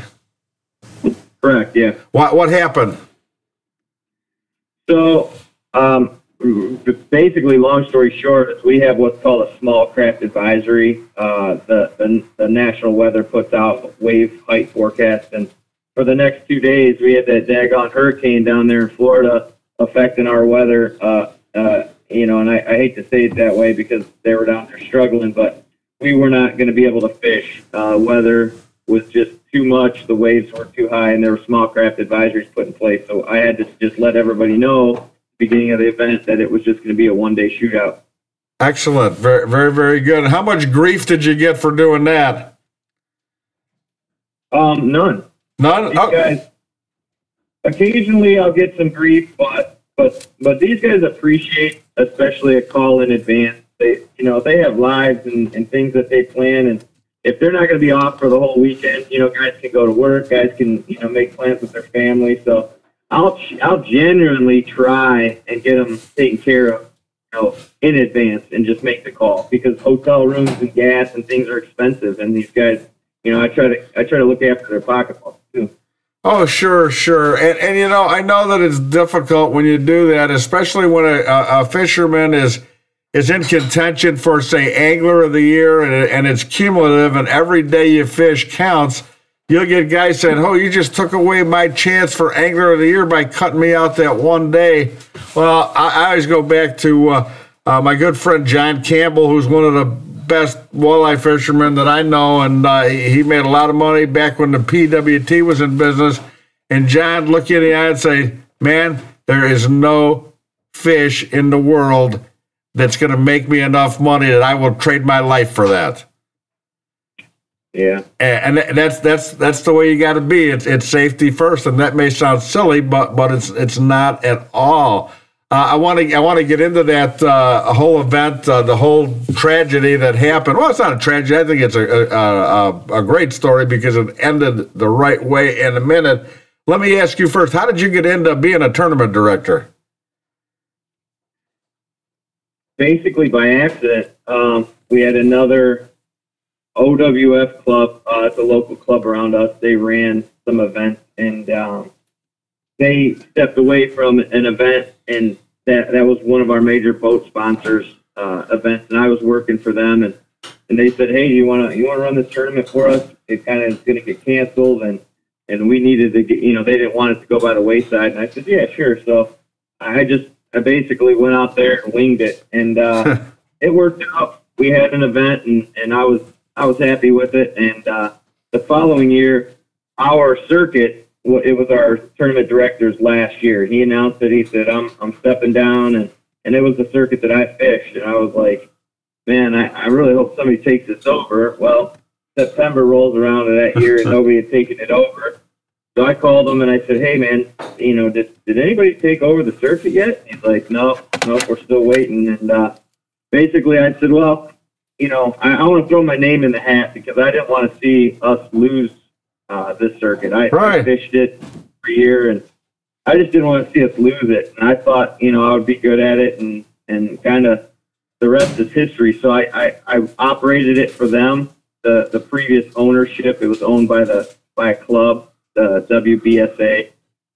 Correct. Yeah. What What happened? So, um, basically, long story short, is we have what's called a small craft advisory. Uh, the, the the National Weather puts out wave height forecasts, and for the next two days, we had that daggone hurricane down there in Florida affecting our weather. Uh, uh, you know, and I, I hate to say it that way because they were down there struggling, but we were not going to be able to fish. Uh, weather was just too much. The waves were too high, and there were small craft advisories put in place. So I had to just let everybody know beginning of the event that it was just going to be a one day shootout. Excellent. Very, very, very good. How much grief did you get for doing that? Um, none. None. These Oh, guys, occasionally I'll get some grief, but but but these guys appreciate, especially a call in advance. They you know they have lives and, and things that they plan, and if they're not going to be off for the whole weekend, you know guys can go to work, guys can you know make plans with their family. So I'll I'll genuinely try and get them taken care of, you know, in advance, and just make the call because hotel rooms and gas and things are expensive, and these guys, you know, I try to I try to look after their pocketbook too. Oh, sure, sure. And, and you know, I know that it's difficult when you do that, especially when a, a, a fisherman is is in contention for, say, angler of the year, and, and it's cumulative, and every day you fish counts. You'll get guys saying, "Oh, you just took away my chance for angler of the year by cutting me out that one day." Well, I, I always go back to uh, uh, my good friend John Campbell, who's one of the best walleye fishermen that I know, and uh, he made a lot of money back when the PWT was in business. And John look you in the eye and say, "Man, there is no fish in the world that's going to make me enough money that I will trade my life for that." Yeah. and and that's that's that's the way you got to be. It's it's safety first, and that may sound silly, but but it's it's not at all. Uh, I want to I want to get into that uh, whole event, uh, the whole tragedy that happened. Well, it's not a tragedy. I think it's a a, a a great story because it ended the right way in a minute. Let me ask you first: How did you get into being a tournament director? basically by accident, um, we had another OWF club. Uh, it's a local club around us. They ran some events, and um, they stepped away from an event, and that that was one of our major boat sponsors uh, events. And I was working for them, and and they said, "Hey, you want to you want to run this tournament for us? It kind of is going to get canceled, and and we needed to get you know they didn't want it to go by the wayside." And I said, "Yeah, sure." So I just I basically went out there and winged it, and uh, [laughs] it worked out. We had an event, and, and I was I was happy with it. And uh, the following year, our circuit, it was our tournament director's last year. He announced it. He said, "I'm I'm stepping down," and and it was the circuit that I fished, and I was like, "Man, I, I really hope somebody takes this over." Well, September rolls around of that year, and [laughs] nobody had taken it over. So I called him and I said, "Hey, man, you know, did did anybody take over the circuit yet?" He's like, "No, no, we're still waiting." And uh, basically, I said, "Well, you know, I, I want to throw my name in the hat because I didn't want to see us lose uh, this circuit. I, I fished it for a year, and I just didn't want to see us lose it. And I thought, you know, I would be good at it, and and kind of the rest is history. So I, I I operated it for them. The the previous ownership, it was owned by the by a club, the WBSA.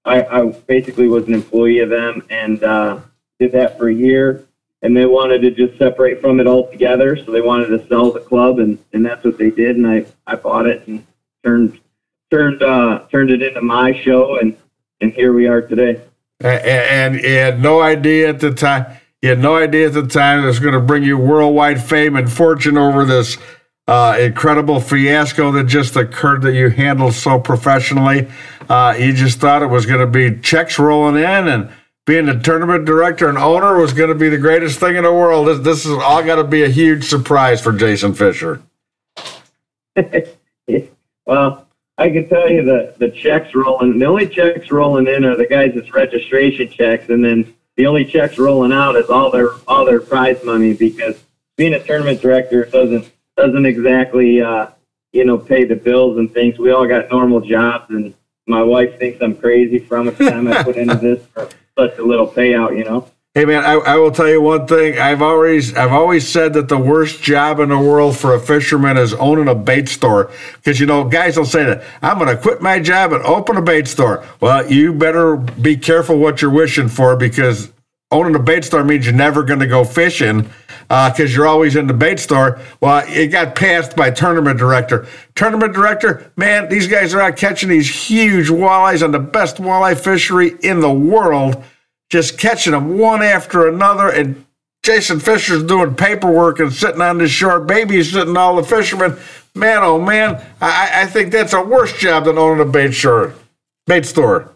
I, I basically was an employee of them and uh, did that for a year. And they wanted to just separate from it altogether, so they wanted to sell the club, and, and that's what they did. And I, I bought it and turned turned uh, turned it into my show, and and here we are today. A- a- and you had no idea at the time. You had no idea at the time it was going to bring you worldwide fame and fortune over this uh, incredible fiasco that just occurred that you handled so professionally. Uh, you just thought it was going to be checks rolling in, and being a tournament director and owner was going to be the greatest thing in the world. This, this is all got to be a huge surprise for Jason Fischer. [laughs] well, I can tell you the the checks rolling. The only checks rolling in are the guys' registration checks, and then the only checks rolling out is all their all their prize money because being a tournament director doesn't doesn't exactly uh, you know pay the bills and things. We all got normal jobs, and my wife thinks I'm crazy for how much time I [laughs] put into this for such a little payout. You know. Hey man, I, I will tell you one thing. I've always I've always said that the worst job in the world for a fisherman is owning a bait store. Because you know, guys will say that I'm going to quit my job and open a bait store. Well, you better be careful what you're wishing for because owning a bait store means you're never going to go fishing uh, because you're always in the bait store. Well, it got passed by tournament director. Tournament director, man, these guys are out catching these huge walleyes on the best walleye fishery in the world just catching them one after another. And Jason Fischer's doing paperwork and sitting on the shore, babysitting all the fishermen. Man, oh man, I, I think that's a worse job than owning a bait store, bait store.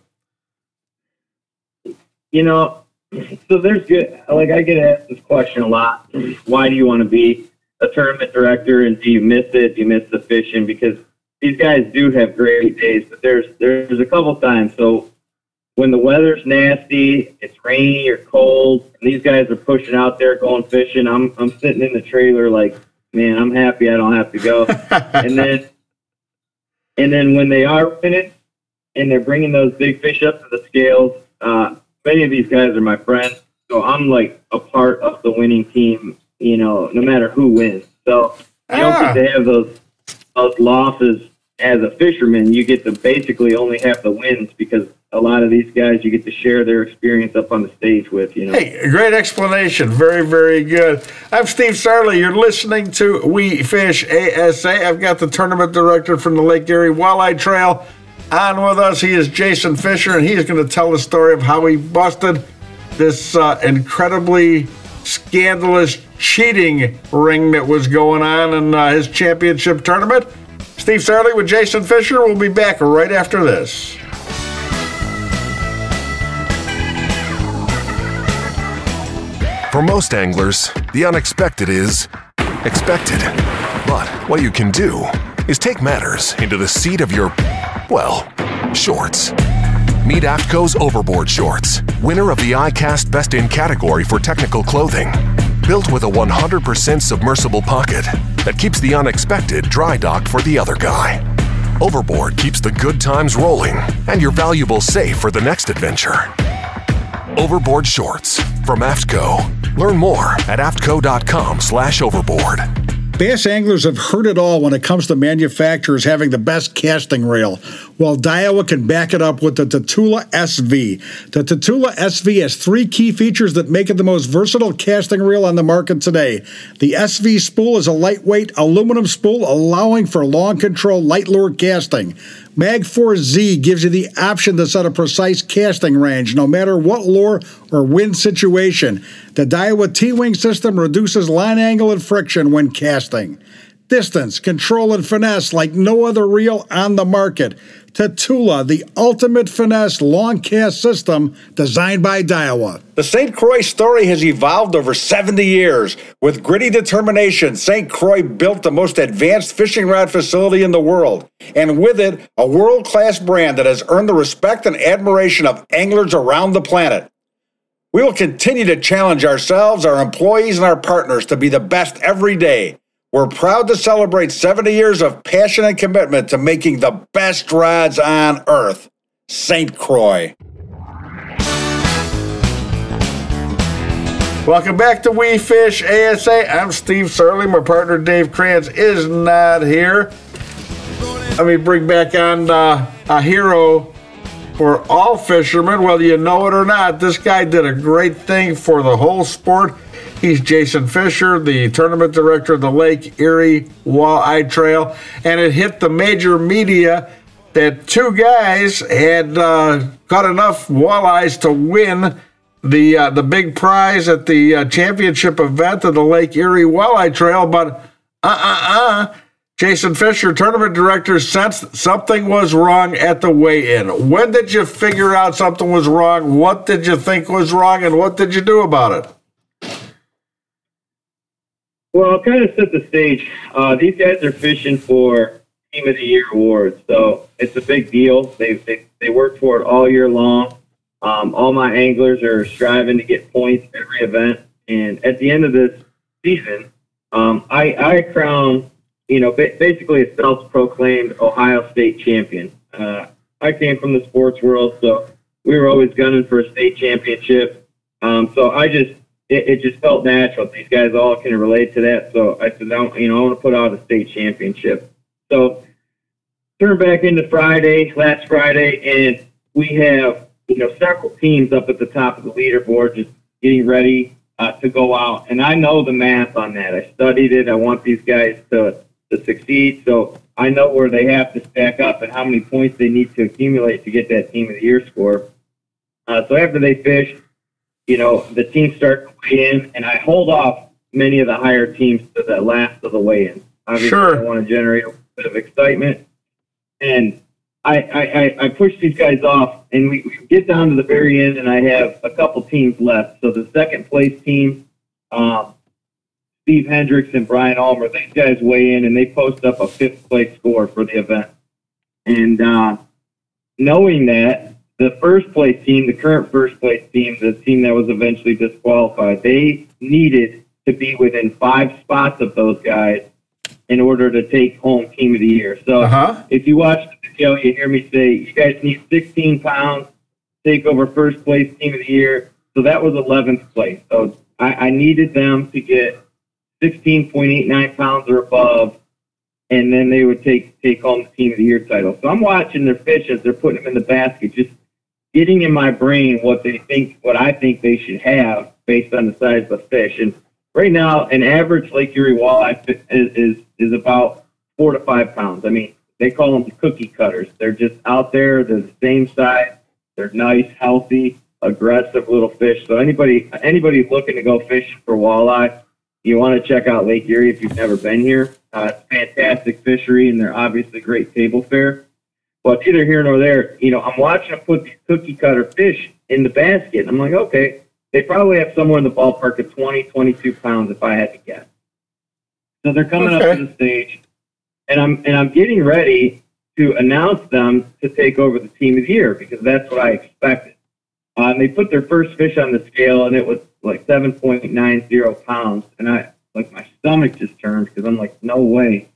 you know, so there's good. Like I get asked this question a lot. Why do you want to be a tournament director, and do you miss it? Do you miss the fishing? Because these guys do have great days, but there's there's a couple times. So when the weather's nasty, it's rainy or cold, and these guys are pushing out there going fishing, I'm I'm sitting in the trailer like, man, I'm happy I don't have to go. [laughs] and then and then when they are finished and they're bringing those big fish up to the scales, uh, many of these guys are my friends, so I'm like a part of the winning team. You know, no matter who wins. So I don't Ah. get to have those those losses as a fisherman. You get to basically only have the wins because a lot of these guys you get to share their experience up on the stage with. You know. Hey, great explanation. Very, very good. I'm Steve Sarley. You're listening to We Fish ASA. I've got the tournament director from the Lake Erie Walleye Trail on with us. He is Jason Fischer, and he's going to tell the story of how he busted this uh, incredibly scandalous cheating ring that was going on in uh, his championship tournament. Steve Sarley with Jason Fischer. We'll be back right after this. For most anglers, the unexpected is expected. But what you can do is take matters into the seat of your, well, shorts. Meet AFTCO's Overboard Shorts, winner of the ICAST Best in category for technical clothing. Built with a 100% submersible pocket that keeps the unexpected dry docked for the other guy. Overboard keeps the good times rolling and your valuables safe for the next adventure. Overboard Shorts from AFTCO. Learn more at aftco.com slash overboard. Bass anglers have heard it all when it comes to manufacturers having the best casting reel. Well, Daiwa can back it up with the Tatula SV. The Tatula SV has three key features that make it the most versatile casting reel on the market today. The SV spool is a lightweight aluminum spool allowing for long control light lure casting. Magforce Z gives you the option to set a precise casting range no matter what lure or wind situation. The Daiwa T-Wing system reduces line angle and friction when casting. Distance, control, and finesse like no other reel on the market. Tatula, the ultimate finesse long cast system designed by Daiwa. The St. Croix story has evolved over 70 years. With gritty determination, St. Croix built the most advanced fishing rod facility in the world, and with it, a world class brand that has earned the respect and admiration of anglers around the planet. We will continue to challenge ourselves, our employees, and our partners to be the best every day. We're proud to celebrate 70 years of passion and commitment to making the best rods on earth. St. Croix. Welcome back to We Fish ASA. I'm Steve Sarley. My partner Dave Kranz is not here. Let me bring back on uh, a hero for all fishermen, whether you know it or not. This guy did a great thing for the whole sport. He's Jason Fischer, the tournament director of the Lake Erie Walleye Trail, and it hit the major media that two guys had uh, caught enough walleyes to win the uh, the big prize at the uh, championship event of the Lake Erie Walleye Trail, but uh uh uh. Jason Fischer, tournament director, sensed something was wrong at the weigh-in. When did you figure out something was wrong? What did you think was wrong, and what did you do about it? Well, I'll kind of set the stage. Uh, these guys are fishing for Team of the Year awards, so it's a big deal. They they, they work for it all year long. Um, all my anglers are striving to get points every event, and at the end of this season, um, I I crown you know ba- basically a self-proclaimed Ohio State champion. Uh, I came from the sports world, so we were always gunning for a state championship. Um, so I just it, it just felt natural. These guys all can relate to that. So I said, I, you know, I want to put out a state championship. So turn back into Friday, last Friday, and we have you know several teams up at the top of the leaderboard just getting ready uh, to go out. And I know the math on that. I studied it. I want these guys to to succeed. So I know where they have to stack up and how many points they need to accumulate to get that team of the year score. Uh, so after they fish, you know, the teams start to weigh in, and I hold off many of the higher teams to the last of the weigh-in. Obviously, Sure. I want to generate a bit of excitement, and I I, I, push these guys off, and we, we get down to the very end, and I have a couple teams left. So the second place team, um, Steve Hendricks and Brian Ulmer, these guys weigh in, and they post up a fifth place score for the event. And uh, knowing that, the first place team, the current first place team, the team that was eventually disqualified, they needed to be within five spots of those guys in order to take home team of the year. So Uh-huh. if you watch the video, you hear me say, you guys need 16 pounds, to take over first place team of the year. So that was 11th place. So I, I needed them to get 16.89 pounds or above, and then they would take take home the team of the year title. So I'm watching their fish as they're putting them in the basket, just getting in my brain what they think, what I think they should have based on the size of the fish. And right now, an average Lake Erie walleye is, is is about four to five pounds. I mean, they call them the cookie cutters. They're just out there. They're the same size. They're nice, healthy, aggressive little fish. So anybody anybody looking to go fish for walleye, you want to check out Lake Erie if you've never been here. Uh, it's fantastic fishery, and they're obviously great table fare. But either here nor there, you know, I'm watching them put these cookie cutter fish in the basket. I'm like, okay, they probably have somewhere in the ballpark of 20, 22 pounds if I had to guess. So they're coming up to the stage, and I'm and I'm getting ready to announce them to take over the team of the year because that's what I expected. Uh, and they put their first fish on the scale, and it was like 7.90 pounds, and I like my stomach just turned because I'm like, no way,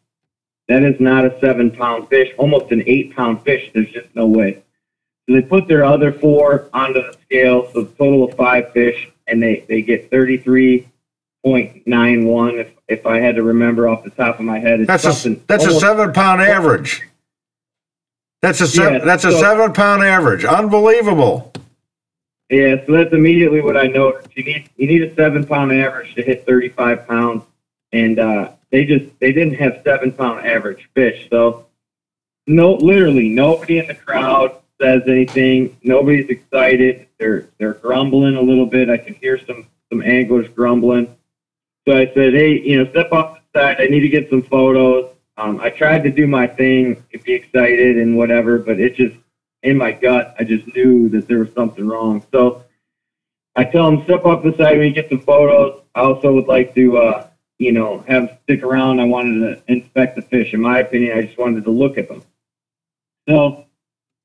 that is not a seven pound fish, almost an eight pound fish. There's just no way. So they put their other four onto the scale, so total of five fish, and they, they get 33.91 if, if I had to remember off the top of my head. It's That's a something that's a seven pound average. That's a seven, Yeah, that's a so- seven pound average. Unbelievable. Yeah, so that's immediately what I noticed. You need you need a seven pound average to hit 35 pounds, and uh, they just they didn't have seven pound average fish. So no, literally nobody in the crowd says anything. Nobody's excited. They're they're grumbling a little bit. I can hear some some anglers grumbling. So I said, hey, you know, step off the side. I need to get some photos. Um, I tried to do my thing, be excited and whatever, but it just in my gut, I just knew that there was something wrong. So I tell him, step off the side, we get some photos. I also would like to, uh, you know, have stick around. I wanted to inspect the fish. In my opinion, I just wanted to look at them. So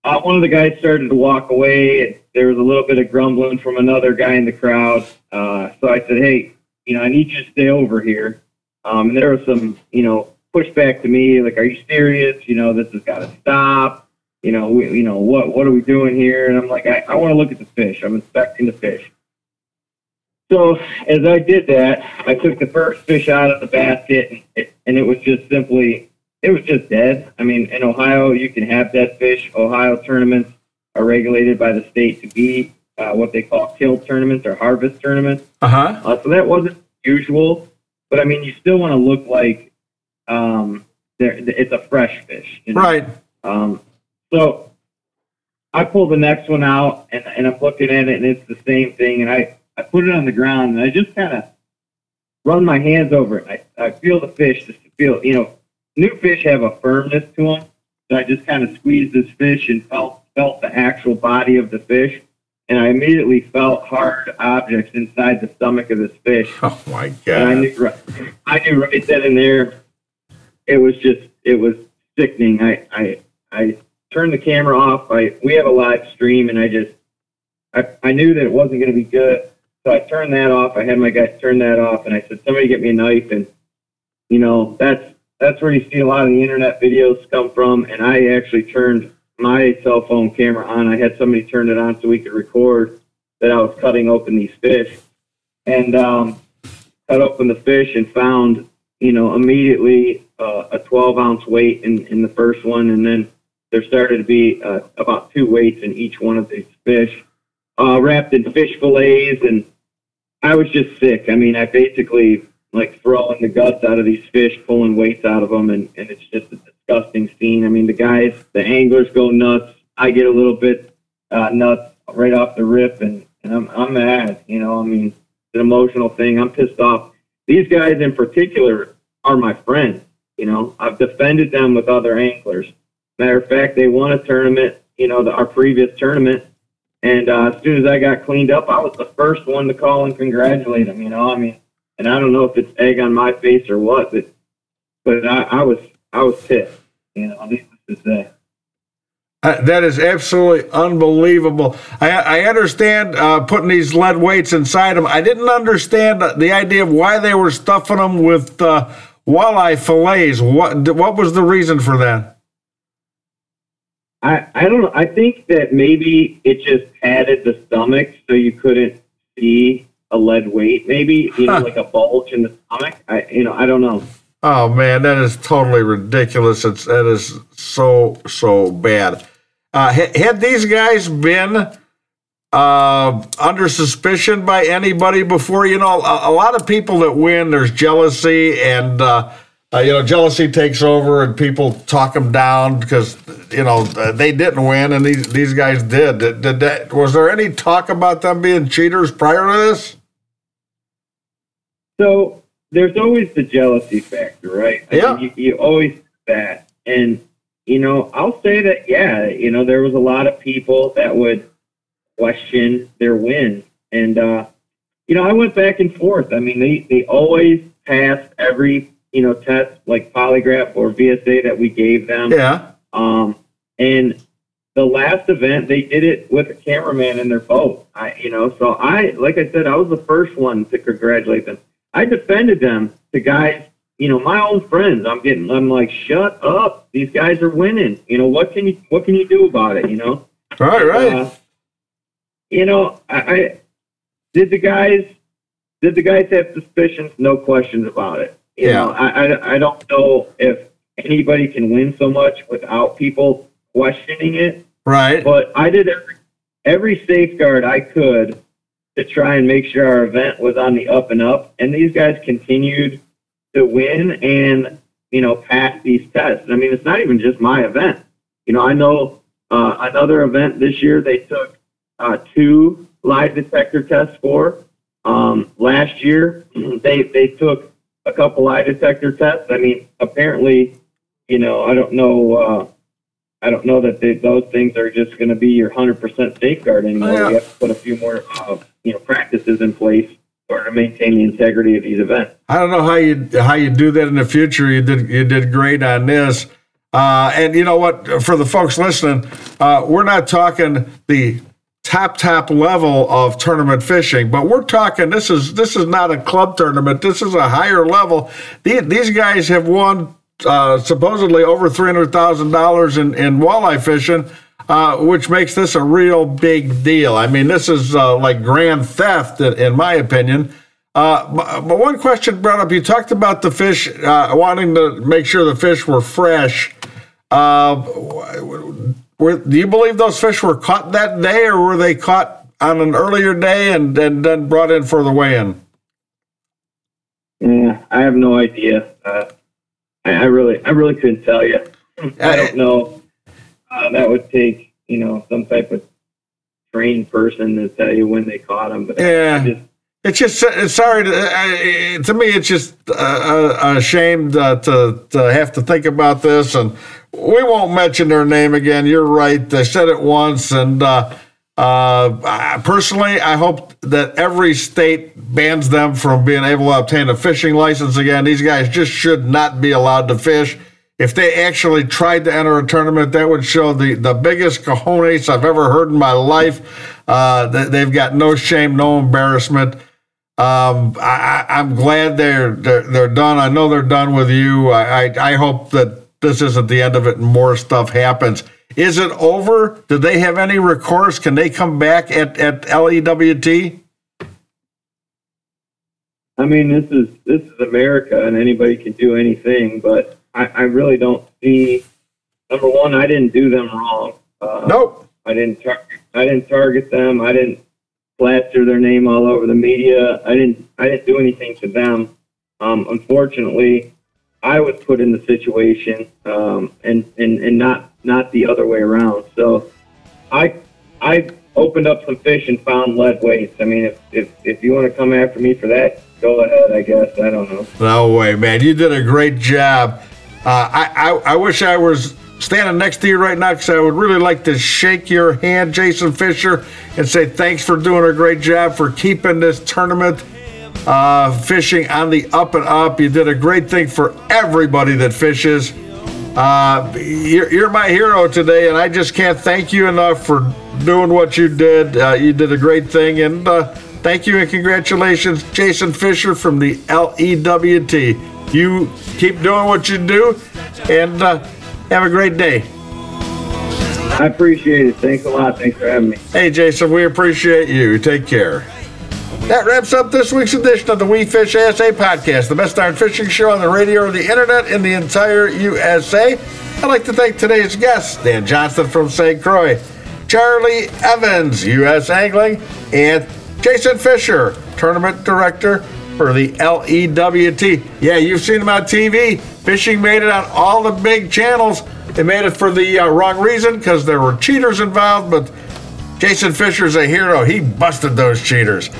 uh, one of the guys started to walk away, and there was a little bit of grumbling from another guy in the crowd. Uh, so I said, hey, you know, I need you to stay over here. Um, and there was some, you know, pushback to me, like, are you serious? You know, this has got to stop you know, we, you know, what what are we doing here? And I'm like, I, I want to look at the fish. I'm inspecting the fish. So as I did that, I took the first fish out of the basket, and it, and it was just simply, it was just dead. I mean, in Ohio, you can have dead fish. Ohio tournaments are regulated by the state to be uh, what they call kill tournaments or harvest tournaments. Uh-huh. Uh, so that wasn't usual, but I mean, you still want to look like um, it's a fresh fish. you know? Right. Um, so I pull the next one out and, and I'm looking at it and it's the same thing. And I, I put it on the ground and I just kind of run my hands over it. I, I feel the fish just to feel, you know, new fish have a firmness to them. So I just kind of squeezed this fish and felt, felt the actual body of the fish. And I immediately felt hard objects inside the stomach of this fish. [laughs] Oh my And I God. knew, right, I knew right then and there, it was just, it was sickening. I, I, I turned the camera off. I, we have a live stream and I just, I, I knew that it wasn't going to be good. So I turned that off. I had my guys turn that off and I said, somebody get me a knife. And, you know, that's, that's where you see a lot of the internet videos come from. And I actually turned my cell phone camera on. I had somebody turn it on so we could record that I was cutting open these fish. And, um, cut open the fish and found, you know, immediately uh, a 12 ounce weight in, in the first one. And then there started to be uh, about two weights in each one of these fish, uh, wrapped in fish fillets. And I was just sick. I mean, I basically like throwing the guts out of these fish, pulling weights out of them. And, and it's just a disgusting scene. I mean, the guys, the anglers go nuts. I get a little bit uh, nuts right off the rip. And, and I'm, I'm mad, you know, I mean, it's an emotional thing. I'm pissed off. These guys in particular are my friends. You know, I've defended them with other anglers. Matter of fact, they won a tournament, you know, the, our previous tournament. And uh, as soon as I got cleaned up, I was the first one to call and congratulate them. You know, I mean, and I don't know if it's egg on my face or what, but but I, I was I was pissed. You know, needless to say. Uh, that is absolutely unbelievable. I, I understand uh, putting these lead weights inside them. I didn't understand the idea of why they were stuffing them with uh, walleye fillets. What what was the reason for that? I I don't know. I think that maybe it just padded the stomach so you couldn't see a lead weight. Maybe you know, like a bulge in the stomach. I you know I don't know. Oh man, that is totally ridiculous. It's that is so so bad. Uh, ha- had these guys been uh, under suspicion by anybody before? You know, a, a lot of people that win, there's jealousy, and uh, uh, you know, jealousy takes over, and people talk them down because you know uh, they didn't win, and these these guys did. Did, did that? Was there any talk about them being cheaters prior to this? So there's always the jealousy factor, right? I Yeah. mean, you, you always that, and you know I'll say that yeah, you know there was a lot of people that would question their win. and uh, you know I went back and forth. I mean they they always passed every you know tests like polygraph or VSA that we gave them. Yeah. Um, and the last event, they did it with a cameraman in their boat. I, you know, so I, like I said, I was the first one to congratulate them. I defended them to guys, you know, my own friends. I'm getting, I'm like, shut up. These guys are winning. You know, what can you, what can you do about it? You know? Right, right. Uh, you know, I, I did the guys did the guys have suspicions? No questions about it. You Yeah. know, I, I I don't know if anybody can win so much without people questioning it. Right. But I did every every safeguard I could to try and make sure our event was on the up and up, and these guys continued to win and you know pass these tests. I mean, it's not even just my event. You know, I know uh, another event this year they took uh, two lie detector tests for. Um, last year [clears throat] they they took a couple lie detector tests. I mean, apparently, you know, I don't know. Uh, I don't know that they, those things are just going to be your hundred percent safeguard anymore. Yeah. You have to put a few more, uh, you know, practices in place in order to maintain the integrity of these events. I don't know how you how you do that in the future. You did you did great on this, uh, and you know what? For the folks listening, uh, we're not talking the top tap level of tournament fishing, but we're talking this is this is not a club tournament. This is a higher level. These, guys have won uh, supposedly over three hundred thousand dollars in in walleye fishing. Uh, which makes this a real big deal. I mean, this is uh, like grand theft, in, in my opinion. Uh, but one question brought up. You talked about the fish uh, wanting to make sure the fish were fresh. Uh, were, do you believe those fish were caught that day, or were they caught on an earlier day and, then brought in for the weigh-in? Yeah, I have no idea. Uh, I, I really, I really couldn't tell you. I don't know. Uh, that would take, you know, some type of trained person to tell you when they caught them. But I- I Yeah. just, It's just it's sorry to uh, to me. It's just uh, uh, a shame uh, to to have to think about this, and we won't mention their name again. You're right. They said it once, and uh, uh, personally, I hope that every state bans them from being able to obtain a fishing license again. These guys just should not be allowed to fish. If they actually tried to enter a tournament, that would show the, the biggest cojones I've ever heard in my life. Uh, they, they've got no shame, no embarrassment. Um, I, I'm glad they're, they're they're done. I know they're done with you. I, I I hope that this isn't the end of it and more stuff happens. Is it over? Do they have any recourse? Can they come back at at LEWT? I mean, this is this is America, and anybody can do anything. But I, I really don't see. Number one, I didn't do them wrong. Uh, Nope. I didn't tar- I didn't target them. I didn't plaster their name all over the media. I didn't I didn't do anything to them. Um, unfortunately, I was put in the situation, um, and, and and not not the other way around. So, I I opened up some fish and found lead weights. I mean, if if if you want to come after me for that, go ahead. I guess I don't know. No way, man. You did a great job. Uh, I, I I wish I was standing next to you right now because I would really like to shake your hand, Jason Fischer, and say thanks for doing a great job for keeping this tournament uh, fishing on the up and up. You did a great thing for everybody that fishes. Uh, you're, you're, my hero today, and I just can't thank you enough for doing what you did. Uh, you did a great thing, and uh, thank you and congratulations, Jason Fischer from the LEWT. You keep doing what you do, and uh, have a great day. I appreciate it. Thanks a lot. Thanks for having me. Hey, Jason, we appreciate you. Take care. That wraps up this week's edition of the We Fish ASA podcast, the best darn fishing show on the radio or the internet in the entire USA. I'd like to thank today's guests, Dan Johnston from St. Croix, Charlie Evans, U.S. Angling, and Jason Fischer, Tournament Director for the LEWT. Yeah, you've seen him on TV. Fishing made it on all the big channels. They made it for the uh, wrong reason because there were cheaters involved, but Jason Fischer's a hero. He busted those cheaters.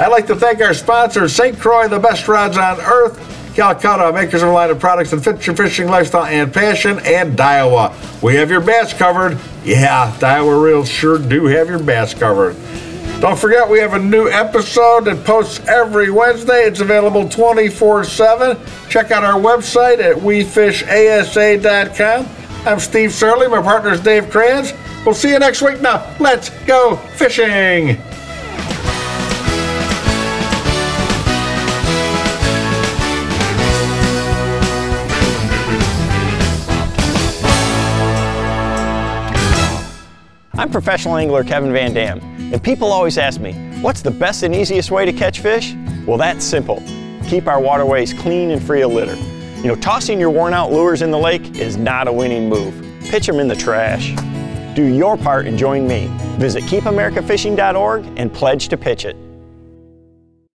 I'd like to thank our sponsor, St. Croix, the best rods on earth, Calcutta, makers of a line of products that fit your fishing lifestyle and passion, and Daiwa. We have your bass covered. Yeah, Daiwa Reels sure do have your bass covered. Don't forget, we have a new episode that posts every Wednesday. It's available 24 7. Check out our website at wefishasa.com. I'm Steve Sarley. My partner is Dave Kranz. We'll see you next week. Now, let's go fishing. I'm professional angler Kevin Van Dam, and people always ask me, what's the best and easiest way to catch fish? Well, that's simple. Keep our waterways clean and free of litter. You know, tossing your worn out lures in the lake is not a winning move. Pitch them in the trash. Do your part and join me. Visit keepamericafishing.org and pledge to pitch it.